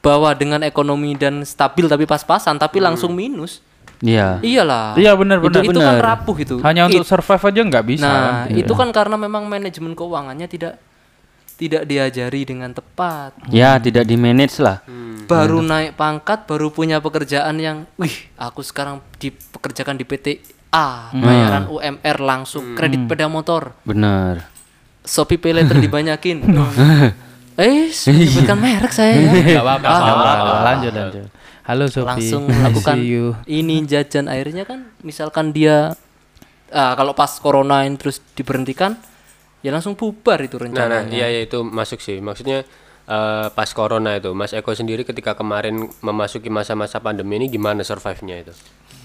bawah dengan ekonomi dan stabil tapi pas-pasan tapi langsung minus. Iya. Iyalah. Iya, benar, Itu, benar. itu kan Benar. rapuh itu. Hanya untuk It- survive aja nggak bisa. Nah, kan? itu kan karena memang manajemen keuangannya tidak tidak diajari dengan tepat. Ya, tidak di manage lah. Baru naik pangkat, baru punya pekerjaan yang, wih, aku sekarang dipekerjakan di PT A, bayaran UMR langsung, kredit peda motor, Bener. Shopee Pay Later dibanyakin. eh, sebutkan merek saya ya. Nggak apa-apa. Ah. Lanjut lanjut. Halo Sophie. langsung melakukan ini jajan akhirnya kan misalkan dia ah, kalau pas corona ini terus diberhentikan ya langsung bubar itu Nah, nah, rencananya iya, iya itu masuk sih. Maksudnya eh, pas corona itu, Mas Eko sendiri ketika kemarin memasuki masa-masa pandemi ini gimana survive-nya itu?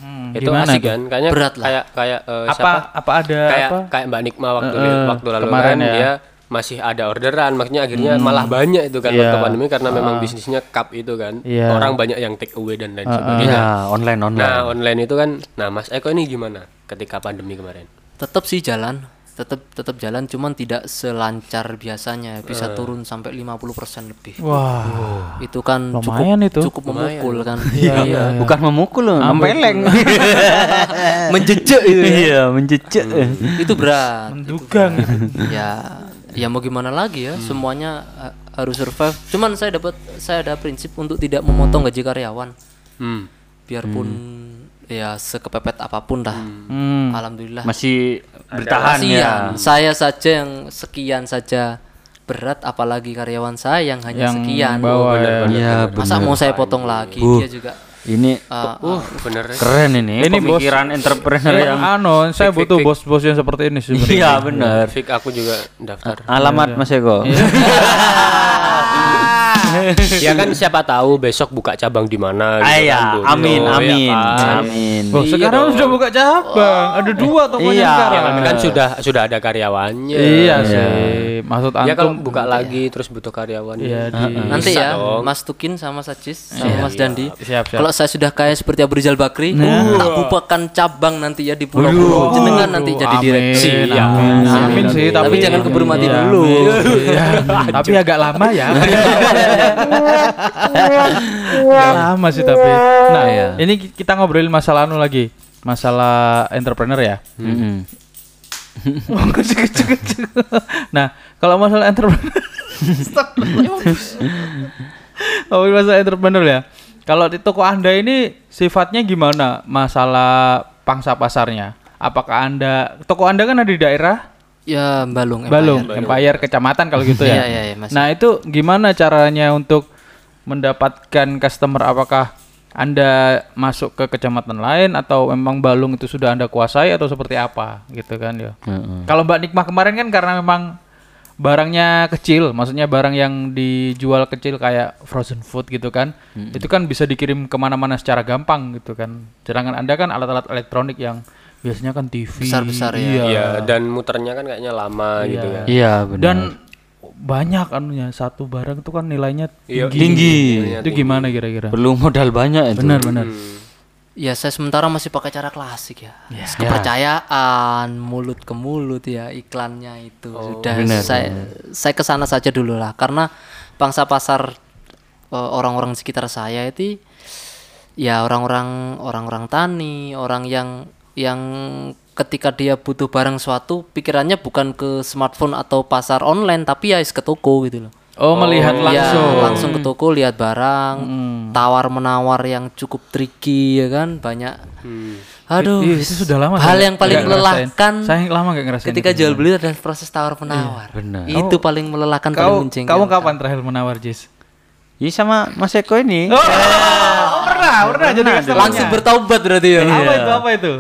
Hmm, itu gimana asik itu? kan? Kayaknya Berat lah. kayak kayak eh, Apa siapa? apa ada kayak apa? kayak Mbak Nikma waktu eh, waktu lalu kemarin kan ya. dia masih ada orderan, makanya akhirnya malah banyak itu kan Iya. waktu pandemi karena memang bisnisnya cup itu kan. Iya. Orang banyak yang take away dan lain sebagainya. Iya, online online. Nah, online itu kan nah Mas Eko ini gimana ketika pandemi kemarin? tetap sih jalan tetap tetap jalan cuman tidak selancar biasanya bisa turun sampai 50% lebih Wah. itu kan Lumayan cukup itu. cukup memukul kan Iya, bukan memukul loh, nempeleng. menjejek itu ya. Iya, menjejek. itu berat Mendugang. ya ya mau gimana lagi ya? Semuanya ha- harus survive. Cuman saya dapat saya ada prinsip untuk tidak memotong gaji karyawan. Hmm. biarpun ya sekepepet apa pun dah. Hmm. alhamdulillah. Masih bertahan ya. Saya saja yang sekian saja berat apalagi karyawan saya yang hanya Yang sekian. bawah. Ya. Iya, masa mau saya potong lagi? Bu. dia juga Ini uh, Uh, bener. keren ini, Ini bos- pemikiran entrepreneur Eh, yang anu, saya butuh bos-bos yang seperti ini sebenarnya. Iya, benar. Fik aku juga daftar. Alamat Mas Eko. ya kan siapa tahu besok buka cabang di mana Ah, gitu iya, kan, Bu. amin, Oh, iya amin, kan? amin. Wah, sekarang sudah buka cabang. Ada dua tokonya Iya. sekarang. Ya, kan sudah sudah ada karyawannya. Iya sih. Maksud Ya kalau antum buka lagi terus butuh karyawan. Iya, di nanti ya dong. Mas Tukin sama Sajis sama Mas Dandi Siap, siap. kalau saya sudah kaya seperti Abu Rizal Bakri tak bukakan cabang nanti ya di pulau-pulau jenengan nanti jadi direksi Amin, amin, sih, tapi, jangan keburu mati Iya, dulu. Iya. tapi agak lama ya. Lama sih tapi. Nah, ini ki- kita ngobrolin masalah anu lagi. Masalah entrepreneur ya. Mm-mm. nah, kalau masalah entrepreneur Stop. Oh, masalah entrepreneur ya. Kalau di toko Anda ini sifatnya gimana? Masalah pangsa pasarnya. Apakah Anda toko Anda kan ada di daerah ya Balung Empire. Balung, Empire kecamatan kalau gitu ya. Iya, iya, iya, Mas. Nah, itu gimana caranya untuk mendapatkan customer apakah anda masuk ke kecamatan lain atau memang Balung itu sudah Anda kuasai atau seperti apa gitu kan ya. Heeh. Kalau Mbak Nikmah kemarin kan karena memang barangnya kecil, maksudnya barang yang dijual kecil kayak frozen food gitu kan, itu kan bisa dikirim ke mana-mana secara gampang gitu kan. Sedangkan anda kan alat-alat elektronik yang biasanya kan TV, Besar-besar ya. iya. Iya, dan muternya kan kayaknya lama gitu ya. Iya, benar. Dan banyak anunya satu barang itu kan nilainya Iya, tinggi. tinggi. Itu gimana kira-kira? perlu modal banyak itu. Benar-benar. Ya saya sementara masih pakai cara klasik ya. Kepercayaan mulut ke mulut ya iklannya itu sudah saya saya ke sana saja dulu lah karena bangsa pasar eh, orang-orang sekitar saya itu ya orang-orang orang-orang tani, orang yang yang ketika dia butuh barang suatu pikirannya bukan ke smartphone atau pasar online tapi ya ke toko gitu loh. Oh, melihat Ya, langsung. Hmm. langsung ke toko lihat barang, tawar menawar yang cukup tricky ya kan, banyak. Aduh, Ih, itu sudah lama hal yang paling melelahkan Saya lama gak ngerasain ketika jual beli adalah proses tawar menawar. benar. Itu paling melelahkan, paling Kau, menjengkelkan. kamu kapan terakhir menawar, Jis? Iya sama Mas Eko ini. Oh, pernah, pernah jadi customer-nya. Langsung bertaubat berarti ya. Apa itu? Apa itu?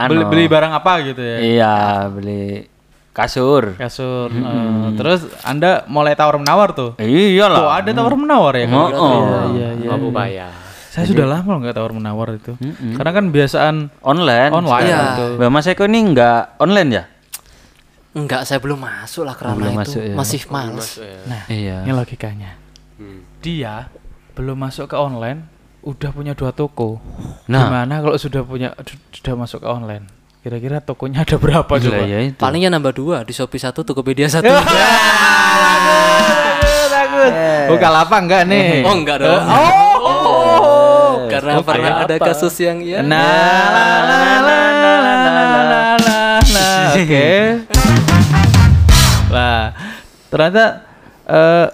Anu. Beli, beli barang apa gitu ya? Iya, beli kasur. Kasur. eh, terus Anda mulai tawar menawar tuh. Iya Kok lah. ada tawar menawar ya? Oh, Iya, oh. iya, iya. Nggak mau bayar. Saya sudah lama loh nggak tawar menawar itu. Karena kan biasaan Online. online Iya. gitu. Mbak Mas Eko ini enggak online ya? Enggak, saya belum masuk lah karena belum itu masuk ya. masih males. Nah, Iya. ini logikanya. Dia belum masuk ke online, udah punya dua toko. Nah. Gimana kalau sudah punya sudah masuk ke online? Kira-kira tokonya ada berapa Gila coba? ya itu. Palingnya nambah dua di Shopee satu, Tokopedia satu. Takut. Buka lapak enggak nih? oh enggak dong. Oh. Karena pernah ada kasus yang ya. Nah, la, la, la, la, la, la, la, la, la. Oke. Lah, ternyata eh,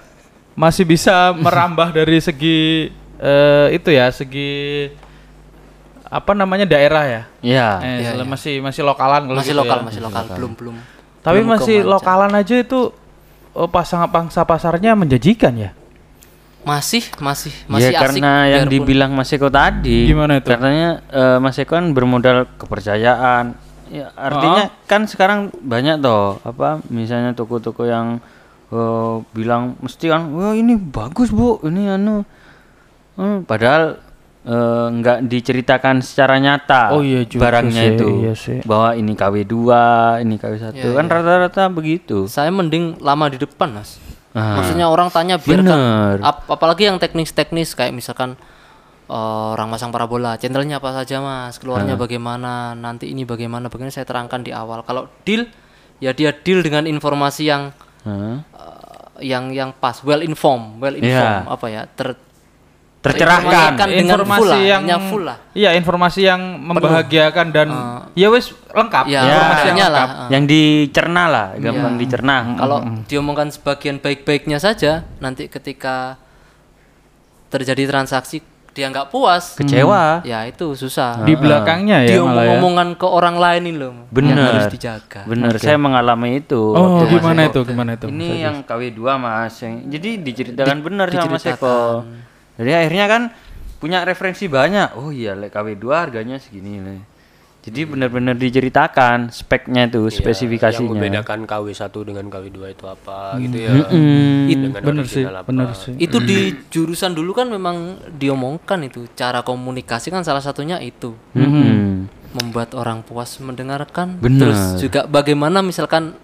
masih bisa merambah dari segi eh, itu ya, segi apa namanya daerah ya. Iya. Eh, Iya, sel- masih masih lokalan kalau masih gitu lokal, ya. masih lokal, belum belum. Tapi belum masih lokalan aja itu oh, pasang pangsa pasarnya menjanjikan ya. Masih, masih, masih ya asik. karena yang biarpun- dibilang Mas Eko tadi. Gimana itu? Katanya eh, Mas Eko kan bermodal kepercayaan. Ya, artinya kan sekarang banyak toh apa misalnya toko-toko yang eh, bilang mesti kan, wah ini bagus bu, ini anu. Hmm, padahal eh, nggak diceritakan secara nyata Oh iya juga barangnya sih, itu iya sih. bahwa ini KW 2 ini KW 1 Iya, kan rata-rata begitu. Saya mending lama di depan, Mas. Ah. Maksudnya orang tanya biar Bener. ap- apalagi yang teknis-teknis kayak misalkan eh, orang masang parabola, channelnya apa saja, Mas? Keluarnya bagaimana? Nanti ini bagaimana? Bagaimana saya terangkan di awal. Kalau deal ya dia deal dengan informasi yang Hah? eh, yang yang pas, well informed, well informed apa ya, ter Tercerahkan. informasi full lah, yang yang full lah. Iya, informasi yang membahagiakan dan ya wes lengkap. Ya, informasi yang adanya lah. lengkap. eh. Yang dicerna lah, gampang Iya. dicerna. Kalau diomongkan sebagian baik-baiknya saja, nanti ketika terjadi transaksi dia nggak puas, Kecewa. ya itu susah. Di belakangnya ya malah ya. Ke orang lain ini loh, yang Bener. harus dijaga. Bener, saya mengalami itu. Oh, waktu gimana Mas itu? Gimana itu? Ini yang KW2 Mas. Yang, jadi diceritakan benar sama Mas Eko. diceritakan. Jadi akhirnya kan punya referensi banyak. Oh iya, lek KW2 harganya segini le. Jadi benar-benar diceritakan speknya itu, Iya, Yang spesifikasinya. membedakan KW1 dengan KW2 itu apa gitu ya. Mm. Dengan Bener sih, apa. bener sih. Itu di jurusan dulu kan memang diomongkan itu cara komunikasi kan salah satunya itu Mm-mm. membuat orang puas mendengarkan. Benar. Terus juga bagaimana misalkan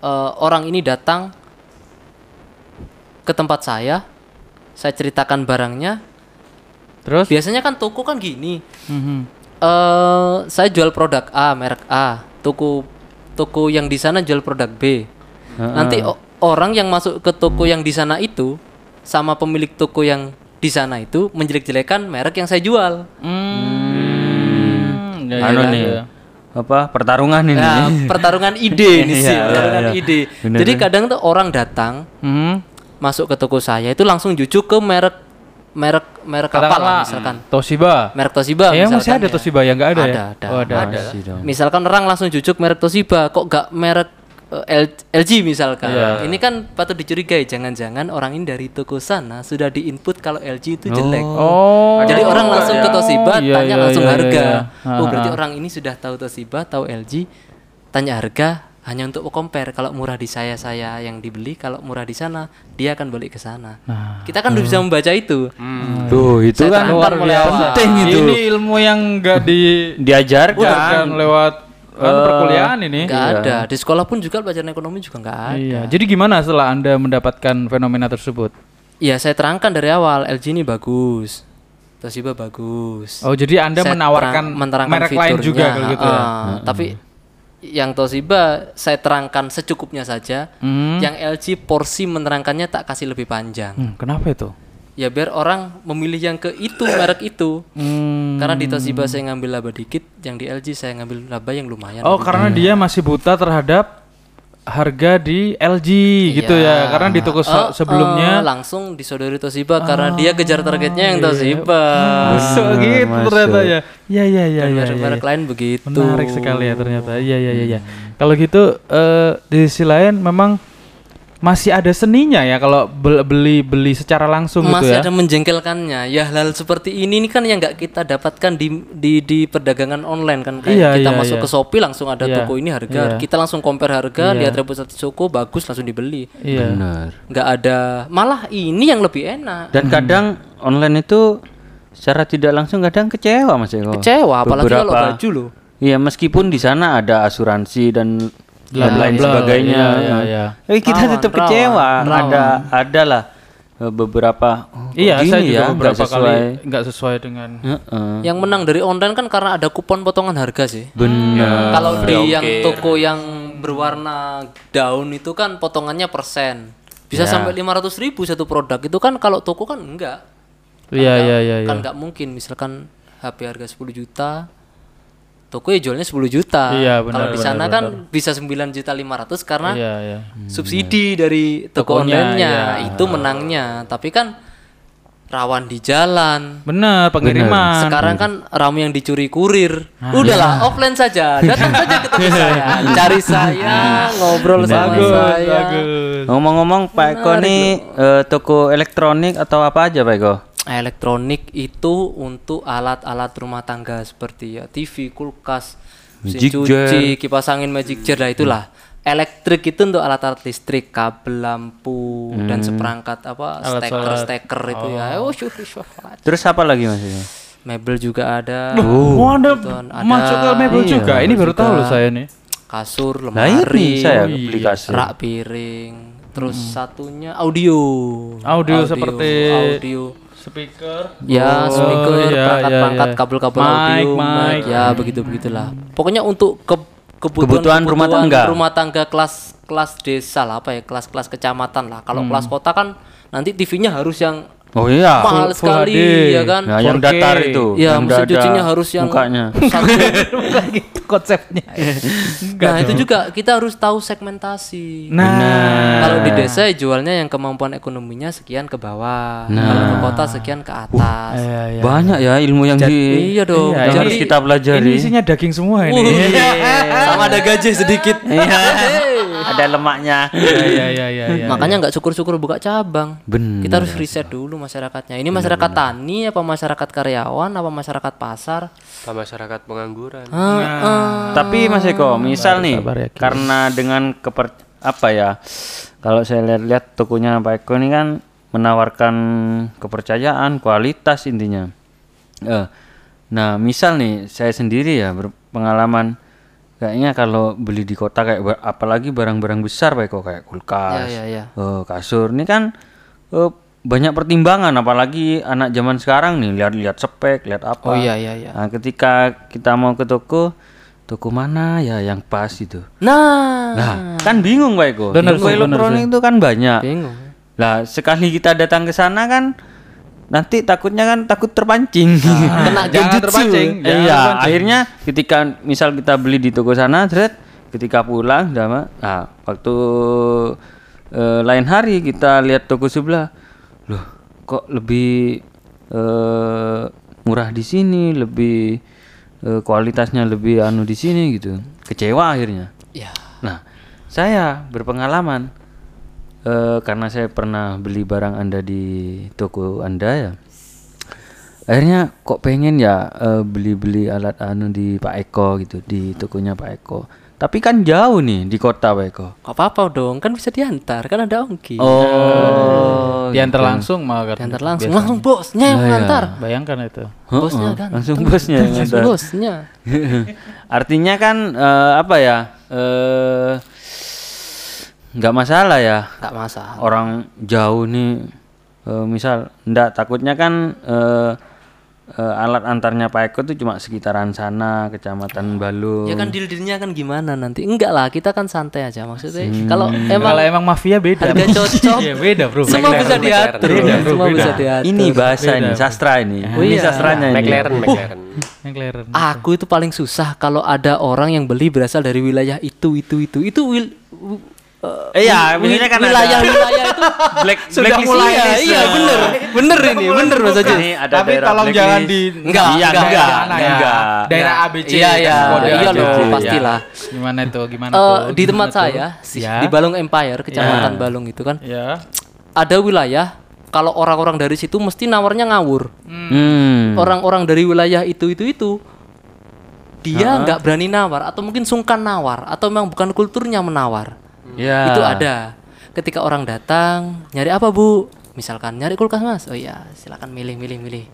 eh, orang ini datang ke tempat saya, saya ceritakan barangnya. Terus? Biasanya kan toko kan gini, Mhm. eh saya jual produk A, merek A, toko toko yang di sana jual produk B. Nanti o- orang yang masuk ke toko yang di sana itu sama pemilik toko yang di sana itu menjelek-jelekan merek yang saya jual. Hmm, ya, ya, anu ya, nih. ya. Apa? Pertarungan ini. Nah, pertarungan ide nih sih, Iya, pertarungan iya. ide. Bener, Jadi ya. kadang tuh orang datang Mhm. Masuk ke toko saya itu langsung jujuk ke merek merek merek apa lah misalkan. Toshiba. Merek Toshiba misalkan masih ada ya. Toshiba ya? Enggak ada, Ada, ya? ada. Oh, ada. Ada. Misalkan orang langsung jujuk merek Toshiba, kok gak merek eh, L- LG misalkan. Iya. Ini kan patut dicurigai, jangan-jangan orang ini dari toko sana sudah diinput kalau LG itu jelek. Oh. Jadi orang langsung ke Toshiba Iya, tanya iya, langsung iya, harga. iya. Oh Ah, berarti orang ini sudah tahu Toshiba, tahu LG, tanya harga hanya untuk compare. Kalau murah di saya saya yang dibeli, kalau murah di sana dia akan balik ke sana. Nah. Kita kan udah bisa membaca itu. Tuh, itu Saya kan penting itu. Ini ilmu yang enggak diajarkan Diajarkan. lewat kan, perkuliahan ini. Nggak ada. Di sekolah pun juga pelajaran ekonomi juga nggak ada. Iya. Jadi gimana setelah Anda mendapatkan fenomena tersebut? Iya saya terangkan dari awal LG ini bagus, Toshiba bagus. Oh, jadi Anda Saya menawarkan terang- menerangkan merek lain juga kalau gitu ya. ah, Tapi yang Toshiba saya terangkan secukupnya saja. Hmm. Yang LG porsi menerangkannya tak kasih lebih panjang. Hmm, kenapa itu? Ya biar orang memilih yang ke itu merek itu. Hmm. Karena di Toshiba saya ngambil laba dikit, yang di LG saya ngambil laba yang lumayan. Oh, karena dia masih buta terhadap harga di LG gitu ya. Karena di toko se- Oh, sebelumnya eh, langsung disodori Toshiba karena dia kejar targetnya yang Toshiba. masuk gitu ternyata ya. Iya iya iya Dan iya. merek-merek lain begitu. Menarik sekali ya ternyata. Iya iya iya iya. Kalau gitu eh di sisi lain memang masih ada seninya ya kalau bel- beli beli secara langsung gitu Masih ya. ada menjengkelkannya. Ya hal seperti ini nih kan yang nggak kita dapatkan di di di perdagangan online kan kayak Iya, kita iya, masuk iya. ke Shopee langsung ada Iya, toko ini harga. iya. Kita langsung compare harga, Iya. lihat reputasi toko bagus langsung dibeli. Iya. Benar. Nggak ada malah ini yang lebih enak. Dan kadang online itu secara tidak langsung kadang kecewa Mas Eko. Kecewa apalagi kalau Beberapa- baju loh. Iya, meskipun di sana ada asuransi dan dan lain bla, sebagainya. iya, iya, iya. Tapi kita Rawan, tetap rawan, kecewa. rawan. Ada ada lah eh, beberapa oh, Iya, saya juga ya, beberapa sesuai. kali nggak sesuai dengan Heeh. Yang menang dari online kan karena ada kupon potongan harga sih. Benar. Kalau di yang toko yang berwarna daun itu kan potongannya persen. Bisa Ya. sampai 500 ribu satu produk. Itu kan kalau toko kan enggak. Kan Iya, nggak- iya, iya, iya. Kan nggak mungkin misalkan HP harga 10 juta toko ya jualnya 10 juta. Iya, benar, Kalau di sana benar. kan bisa 9 juta 500 karena Iya, iya. subsidi dari toko Tokonya, online-nya iya. itu menangnya. Tapi kan rawan di jalan. Benar, pengiriman. Sekarang kan ramu yang dicuri kurir. Udahlah, offline saja. Datang saja ke toko saya, cari saya, ngobrol sama bagus, saya. bagus. Ngomong-ngomong Pak Eko nih eh, toko elektronik atau apa aja Pak Eko? Elektronik itu untuk alat-alat rumah tangga seperti ya TV, kulkas, mesin Magic cuci, kipas angin, magic jar, lah itulah. Elektrik itu untuk alat-alat listrik, kabel lampu dan seperangkat apa steker steker itu ya. Oh, syuh, syuh, syuh. Terus apa lagi Mas? Mebel juga ada. Oh, ada Gitu, ada. masuk ke mebel Iya, juga. Ini baru tahu loh saya nih. kasur, Nah ini lemari, saya beli kasur. rak piring, terus satunya audio. Audio seperti audio. Speaker. Ya, speaker, iya, perangkat-perangkat iya, iya. kabel-kabel Mic, audio, mic. ya begitu begitulah. Pokoknya untuk ke Kebutuhan rumah tangga. rumah tangga kelas kelas desa lah apa ya kelas-kelas kecamatan lah kalau kelas kota kan nanti TV-nya harus yang Oh iya. mahal full sekali HD. ya kan Nah, yang 4K. datar itu. ya yang ada cucinya harus yang mukanya. satu Bukan gitu konsepnya. Nah itu juga kita harus tahu segmentasi Nah, kalau di desa ya jualnya yang kemampuan ekonominya sekian ke bawah Nah. kalau ke kota sekian ke atas Iya, iya. Banyak ya ilmu yang di iya dong Iya, yang ini- harus kita pelajari. Ini isinya daging semua ini. Wuh, sama ada gaji sedikit Iya. ada lemaknya. Iya, iya, iya, iya, iya. makanya nggak syukur-syukur buka cabang Bener. kita harus riset dulu masyarakatnya ini masyarakat tani apa masyarakat karyawan apa masyarakat pasar Apa masyarakat pengangguran Ah, ah. Tapi Mas Eko, misal nih sabar ya, karena dengan keper apa ya? Kalau saya lihat-lihat tokonya Pak Eko ini kan menawarkan kepercayaan, kualitas intinya. Eh, nah, misal nih saya sendiri ya berpengalaman kayaknya kalau beli di kota kayak apalagi barang-barang besar Pak Eko kayak kulkas, Ya, ya, ya. eh, kasur ini kan eh, banyak pertimbangan apalagi anak zaman sekarang nih lihat-lihat spek, lihat apa. oh iya iya iya Nah, ketika kita mau ke toko, toko mana ya yang pas itu? nah Nah, kan bingung Pak Eko. Bener Toko elektronik itu kan banyak. bingung Lah, sekali kita datang ke sana kan nanti takutnya kan takut terpancing. kena Jangan terpancing. Jangan Iya, terpancing. akhirnya ketika misal kita beli di toko sana, thread, ketika pulang, dah, Ma, nah, waktu eh, lain hari kita lihat toko sebelah, loh, kok lebih eh, murah di sini, lebih eh, kualitasnya lebih anu di sini gitu, kecewa akhirnya. ya Nah, saya berpengalaman eh, karena saya pernah beli barang Anda di toko Anda ya. Akhirnya kok pengen ya beli-beli alat anu di Pak Eko gitu, di tokonya Pak Eko. Tapi kan jauh nih di kota Pak Eko. Gak apa-apa dong, kan bisa diantar, kan ada ongki. Oh, Diantar langsung malah kan. Diantar langsung, langsung bosnya yang ngantar. Bayangkan itu. Bosnya kan. langsung bosnya yang Langsung ngantar. bosnya. Artinya kan eh, apa ya? Eh nggak masalah ya. Gak masalah. orang jauh nih eh, misal ndak takutnya kan eh, eh, alat antarnya Pak Eko tuh cuma sekitaran sana kecamatan Balung Ya kan deal-dealnya kan gimana nanti? Enggak lah, kita kan santai aja maksudnya. Hmm. Kalau emang Kalau emang mafia beda. harga cocok, Iya, beda, Bro. semua bisa diatur. Beda, bro, semua beda. bisa diatur. ini bahasa ini sastra ini Oh ini iya. sastranya ini McLaren McLaren Yang keleren. Aku itu paling susah kalau ada orang yang beli berasal dari wilayah itu itu itu itu wil, Eh, iya, maksudnya kan ada- wilayah wilayah itu black sudah blacklist mulai iya, iya, iya bener bener ini bener mas. Ini ada Tapi tolong jangan di Enggak, iya, enggak, enggak, Mana ya? enggak. Daerah ABC. Iya, iya. Kode Iya ABC. loh, Ya. pastilah. Gimana itu? Gimana Eh, tuh? di tempat saya sih, Ya. di Balong Empire kecamatan Balong itu kan Ya. ada wilayah kalau orang-orang dari situ mesti nawarnya ngawur hmm. orang-orang dari wilayah itu itu itu dia nggak berani nawar atau mungkin sungkan nawar atau memang bukan kulturnya menawar ya. Itu ada. Ketika orang datang nyari apa bu? Misalkan nyari kulkas mas. Oh iya silakan milih milih milih.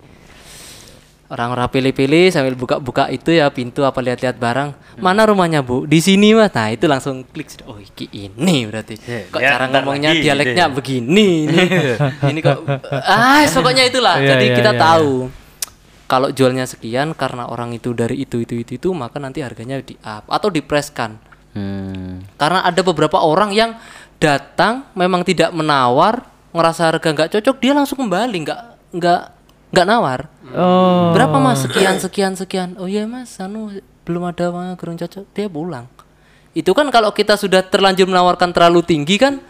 Orang-orang pilih-pilih sambil buka-buka itu ya pintu apa lihat-lihat barang. Mana rumahnya bu? Di sini mas. Nah itu langsung klik. Oh iki ini berarti. Kok ya, cara ngomongnya lagi, dialeknya begini ini, ini kok ah pokoknya itulah. Iya, jadi iya, kita iya, tahu. kalau jualnya sekian karena orang itu dari itu itu itu itu maka nanti harganya di up atau dipreskan hmm. karena ada beberapa orang yang datang memang tidak menawar ngerasa harga nggak cocok dia langsung kembali nggak nggak nggak nawar Oh. berapa mas sekian sekian sekian oh iya mas anu belum ada mah kurang cocok dia pulang itu kan kalau kita sudah terlanjur menawarkan terlalu tinggi kan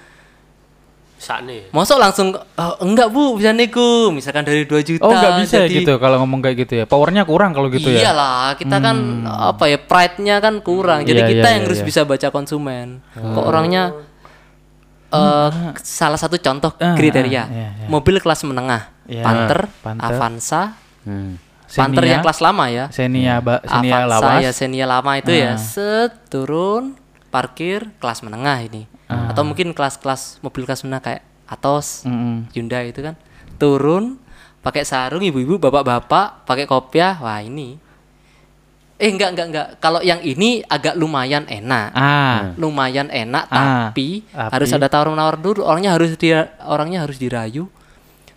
sakne masuk langsung "Oh, enggak bu bisa nego misalkan dari 2 juta Oh, nggak bisa jadi- gitu kalau ngomong kayak gitu ya. Powernya kurang kalau gitu ya. Iyalah, kita kan apa ya pride-nya kan kurang. Jadi Iya, kita iya, yang iya, harus iya. bisa baca konsumen. Kok orangnya eh salah satu contoh Ah, kriteria. ah, iya, iya. Mobil kelas menengah, Iya, Panther, Panther. Avanza, Hmm. Panther yang kelas lama ya. Xenia, ba, Xenia Avanza lawas. ya Xenia lama itu ya. Set turun parkir kelas menengah ini. Atau mungkin kelas-kelas mobil kelas menengah kayak Atos, Mm-mm. Hyundai itu kan. Turun pakai sarung ibu-ibu bapak-bapak pakai kopiah. Wah ini. Eh enggak enggak enggak. Kalau yang ini agak lumayan enak. Ah. lumayan enak Ah, tapi, tapi- harus ada tawar menawar dulu. Orangnya harus dia orangnya harus dirayu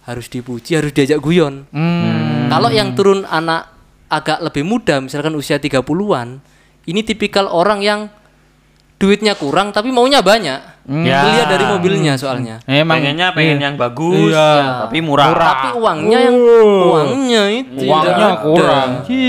harus dipuji harus diajak guyon. Hmm. kalau yang turun anak agak lebih muda misalkan usia 30-an ini tipikal orang yang duitnya kurang tapi maunya banyak. Ya. Dilihat dari mobilnya soalnya. Emang pengennya pengen yang bagus Iya. tapi murah. Tapi uangnya yang uangnya itu uangnya tidak ada. kurang. Hi,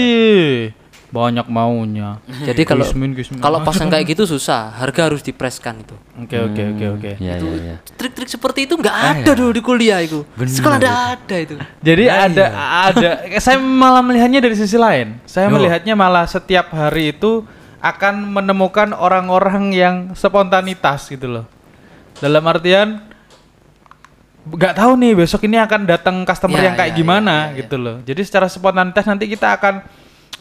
banyak maunya. Jadi kalau Gismin, Gismin. kalau pasang kayak gitu susah, harga harus dipreskan itu. Oke oke oke oke. Iya, iya, iya. Trik-trik seperti itu nggak ada dulu di kuliah itu. Sekolah nggak ada itu. Jadi ada ada saya malah melihatnya dari sisi lain. Saya melihatnya malah setiap hari itu akan menemukan orang-orang yang spontanitas gitu loh. Dalam artian nggak tahu nih besok ini akan datang customer Ya, yang kayak ya, gimana ya, ya, ya. gitu loh. Jadi secara spontanitas nanti kita akan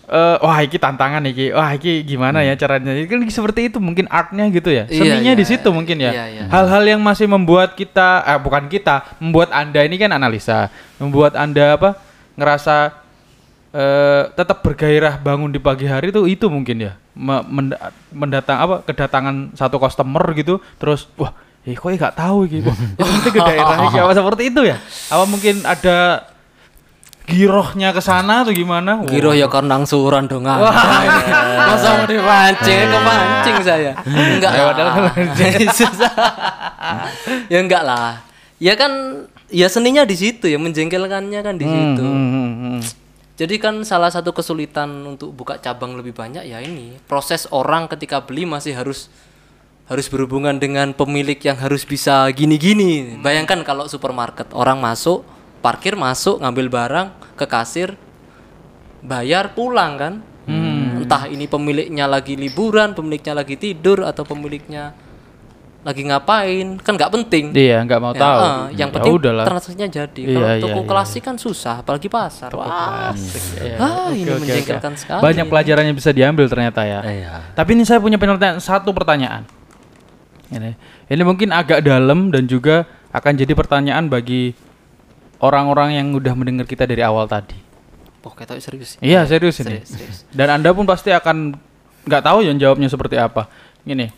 eh, wah iki tantangan iki. Wah iki gimana ya caranya? Kan seperti itu mungkin artnya gitu ya. Iya, Seninya iya, di situ mungkin ya. iya, iya. Hal-hal yang masih membuat kita eh bukan kita, membuat Anda ini kan analisa, membuat Anda apa? ngerasa eh tetap bergairah bangun di pagi hari itu itu mungkin ya. Me- menda- mendatang apa? kedatangan satu customer gitu terus wah Eh, kok ya gak tahu gitu. Wah, itu nanti ke daerah apa seperti itu ya? Apa mungkin ada girohnya ke sana atau gimana? Wah. Kira ya karena angsuran dong ah. Masa mau dipancing, kepancing saya. Enggak Ya, lah. padahal Susah. ya enggak lah. Ya kan ya seninya di situ ya menjengkelkannya kan di situ. Hmm, hmm, hmm. Jadi kan salah satu kesulitan untuk buka cabang lebih banyak ya ini proses orang ketika beli masih harus harus berhubungan dengan pemilik yang harus bisa gini-gini. Bayangkan kalau supermarket orang masuk, parkir masuk, ngambil barang ke kasir, bayar pulang kan. Entah ini pemiliknya lagi liburan, pemiliknya lagi tidur atau pemiliknya lagi ngapain, kan nggak penting. Iya, nggak mau Ya, tahu. eh, yang Ya penting udahlah. transaksinya jadi. Iya, Kalau iya, toko iya, klasik kan susah, apalagi pasar. Wah, Iya. ah, ini oke, menjengkelkan sekali. Banyak pelajaran yang bisa diambil ternyata ya. Iya. Tapi ini saya punya pertanyaan satu pertanyaan. Ini, ini mungkin agak dalam dan juga akan jadi pertanyaan bagi orang-orang yang udah mendengar kita dari awal tadi. Oh, kayak serius. Iya serius ini. Serius, serius. Dan anda pun pasti akan nggak tahu yang jawabnya seperti apa. Gini,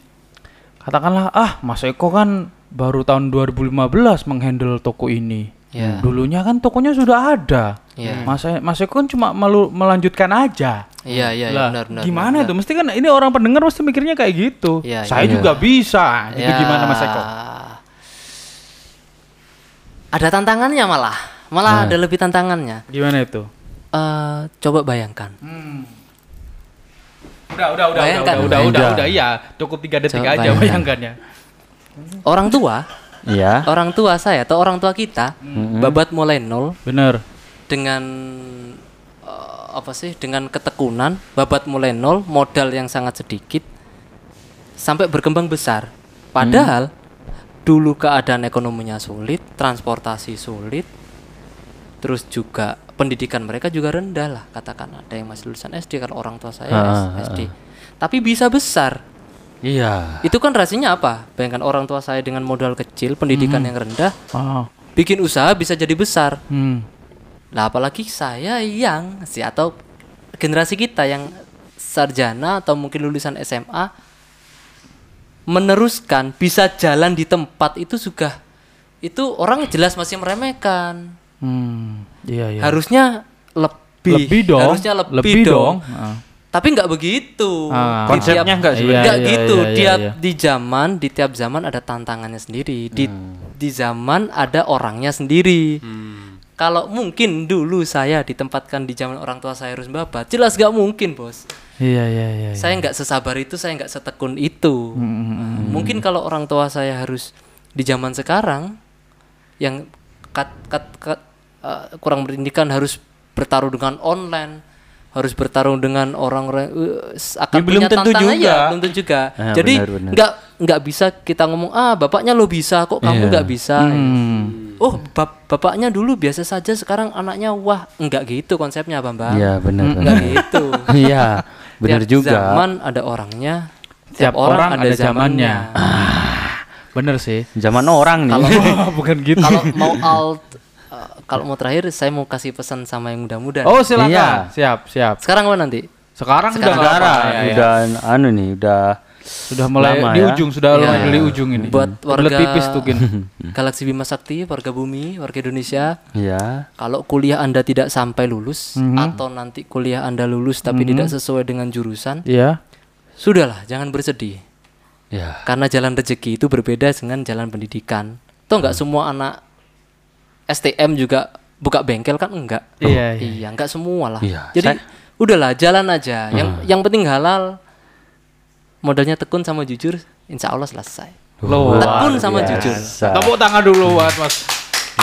katakanlah ah Mas Eko kan baru tahun 2015 menghandle toko ini. Iya. Dulunya kan tokonya sudah ada. Iya. Mas Mas Eko kan cuma melu- melanjutkan aja. Iya, iya, iya, Lah, benar, benar. gimana benar, itu? Mesti kan ini orang pendengar pasti mikirnya kayak gitu. Iya, Saya iya. juga bisa. Gitu Ya. gimana Mas Eko? Ada tantangannya malah. Malah ada lebih tantangannya. Gimana itu? Eh, coba bayangkan. Udah, udah, udah, Bayangkan, udah, udah, udah, bayangkan. udah, iya. Cukup tiga detik Coba aja bayangkan. bayangkannya. Orang tua, Iya. orang tua saya atau orang tua kita babat mulai nol Bener. dengan eh, apa sih? Dengan ketekunan, babat mulai nol, modal yang sangat sedikit sampai berkembang besar. Padahal dulu keadaan ekonominya sulit, transportasi sulit, terus juga pendidikan mereka juga rendah lah katakan. Ada yang masih lulusan SD kalau orang tua saya Ah, SD tapi bisa besar. Iya. itu kan rasanya apa? Bayangkan orang tua saya dengan modal kecil pendidikan yang rendah Oh. bikin usaha bisa jadi besar. Hmm. lah apalagi saya yang si atau generasi kita yang sarjana atau mungkin lulusan SMA meneruskan bisa jalan di tempat itu juga itu orang jelas masih meremehkan Hmm. Iya, iya. harusnya lebih lebih dong. harusnya lebih, lebih dong, dong. Ah. tapi nggak begitu Ah. Di Konsepnya nggak sebenarnya. nggak Iya, iya, gitu iya, iya, tiap iya. di zaman di tiap zaman ada tantangannya sendiri di di zaman ada orangnya sendiri kalau mungkin dulu saya ditempatkan di zaman orang tua saya harus babat jelas nggak mungkin bos Iya, iya, iya. saya nggak sesabar itu saya nggak setekun itu Hmm, mungkin kalau orang tua saya harus di zaman sekarang yang kat, kat, kat, eh, kurang pendidikan harus bertarung dengan online harus bertarung dengan orang-orang eh, s- akan Ya, belum punya tentu tantangan juga. ya belum tentu juga Ah, jadi nggak nggak bisa kita ngomong ah bapaknya lo bisa kok kamu Iya. nggak bisa Hmm. oh bap- bapaknya dulu biasa saja sekarang anaknya wah nggak gitu konsepnya bambang Iya, benar. nggak gitu Iya, benar Tiap juga. zaman ada orangnya Tiap orang ada zamannya. Bener sih. Zaman orang nih. Kalau Bukan gitu. kalau mau alt eh, kalau mau terakhir saya mau kasih pesan sama yang muda-muda. Oh, silakan. Iya. Siap, siap. Sekarang apa nanti? Sekarang, Sekarang udah ya, ya. udah anu nih, udah sudah mulai lama di ya. ujung, sudah Iya. mulai di ujung ini. Buat warga pipis tuh. Galaksi Bima Sakti, warga bumi, warga Indonesia, ya. kalau kuliah Anda tidak sampai lulus Mhm. atau nanti kuliah Anda lulus tapi tidak sesuai dengan jurusan, Iya. sudahlah jangan bersedih Ya. karena jalan rezeki itu berbeda dengan jalan pendidikan toh nggak semua anak STM juga buka bengkel kan enggak Iya, iya. iya enggak semua lah Iya, jadi saya- udahlah jalan aja yang yang penting halal modalnya tekun sama jujur insya Allah selesai Luar tekun sama biasa. jujur Tepuk tangan dulu buat Mas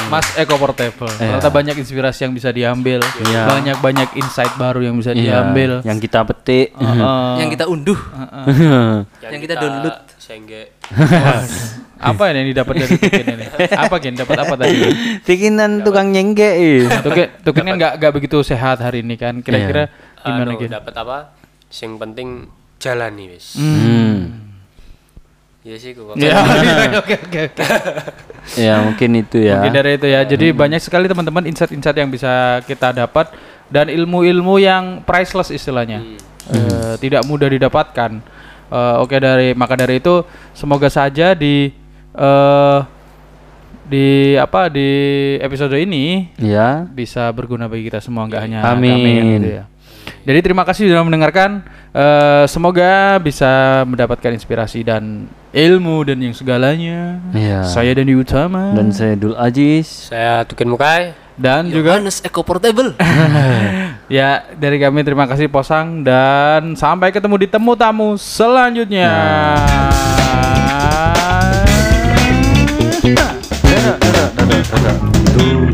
Mas Eko Portable. Ternyata banyak inspirasi yang bisa diambil, Iya. banyak banyak insight baru yang bisa Iya, diambil. yang kita petik. Heeh. yang kita unduh yang kita download Sengge. apa ini yang didapat dari Tukin ini? Apa Kin? Dapat apa tadi? Bikinan tukang nyengge. eh. Tukin, Tukin kan nggak begitu sehat hari ini kan. Kira-kira gimana Anu, Kin? dapat apa? Sing penting jalan nih wis. Hmm. Iya sih gua. Ya, oke oke oke. Ya mungkin itu ya. Mungkin dari itu ya. Jadi banyak sekali teman-teman insight-insight yang bisa kita dapat dan ilmu-ilmu yang priceless istilahnya. Eh, tidak mudah didapatkan. Eh, Oke dari maka dari itu semoga saja di eh di apa di episode ini Ya. bisa berguna bagi kita semua nggak hanya Amin. kami gitu ya. Jadi terima kasih sudah mendengarkan. Eh, semoga bisa mendapatkan inspirasi dan ilmu dan yang segalanya. Iya. Saya Dani Utama Dan saya Dul Aziz. Saya Tukin Mukai. dan juga Johannes Eco Portable ya dari kami terima kasih Posang dan sampai ketemu di temu tamu selanjutnya. Saga.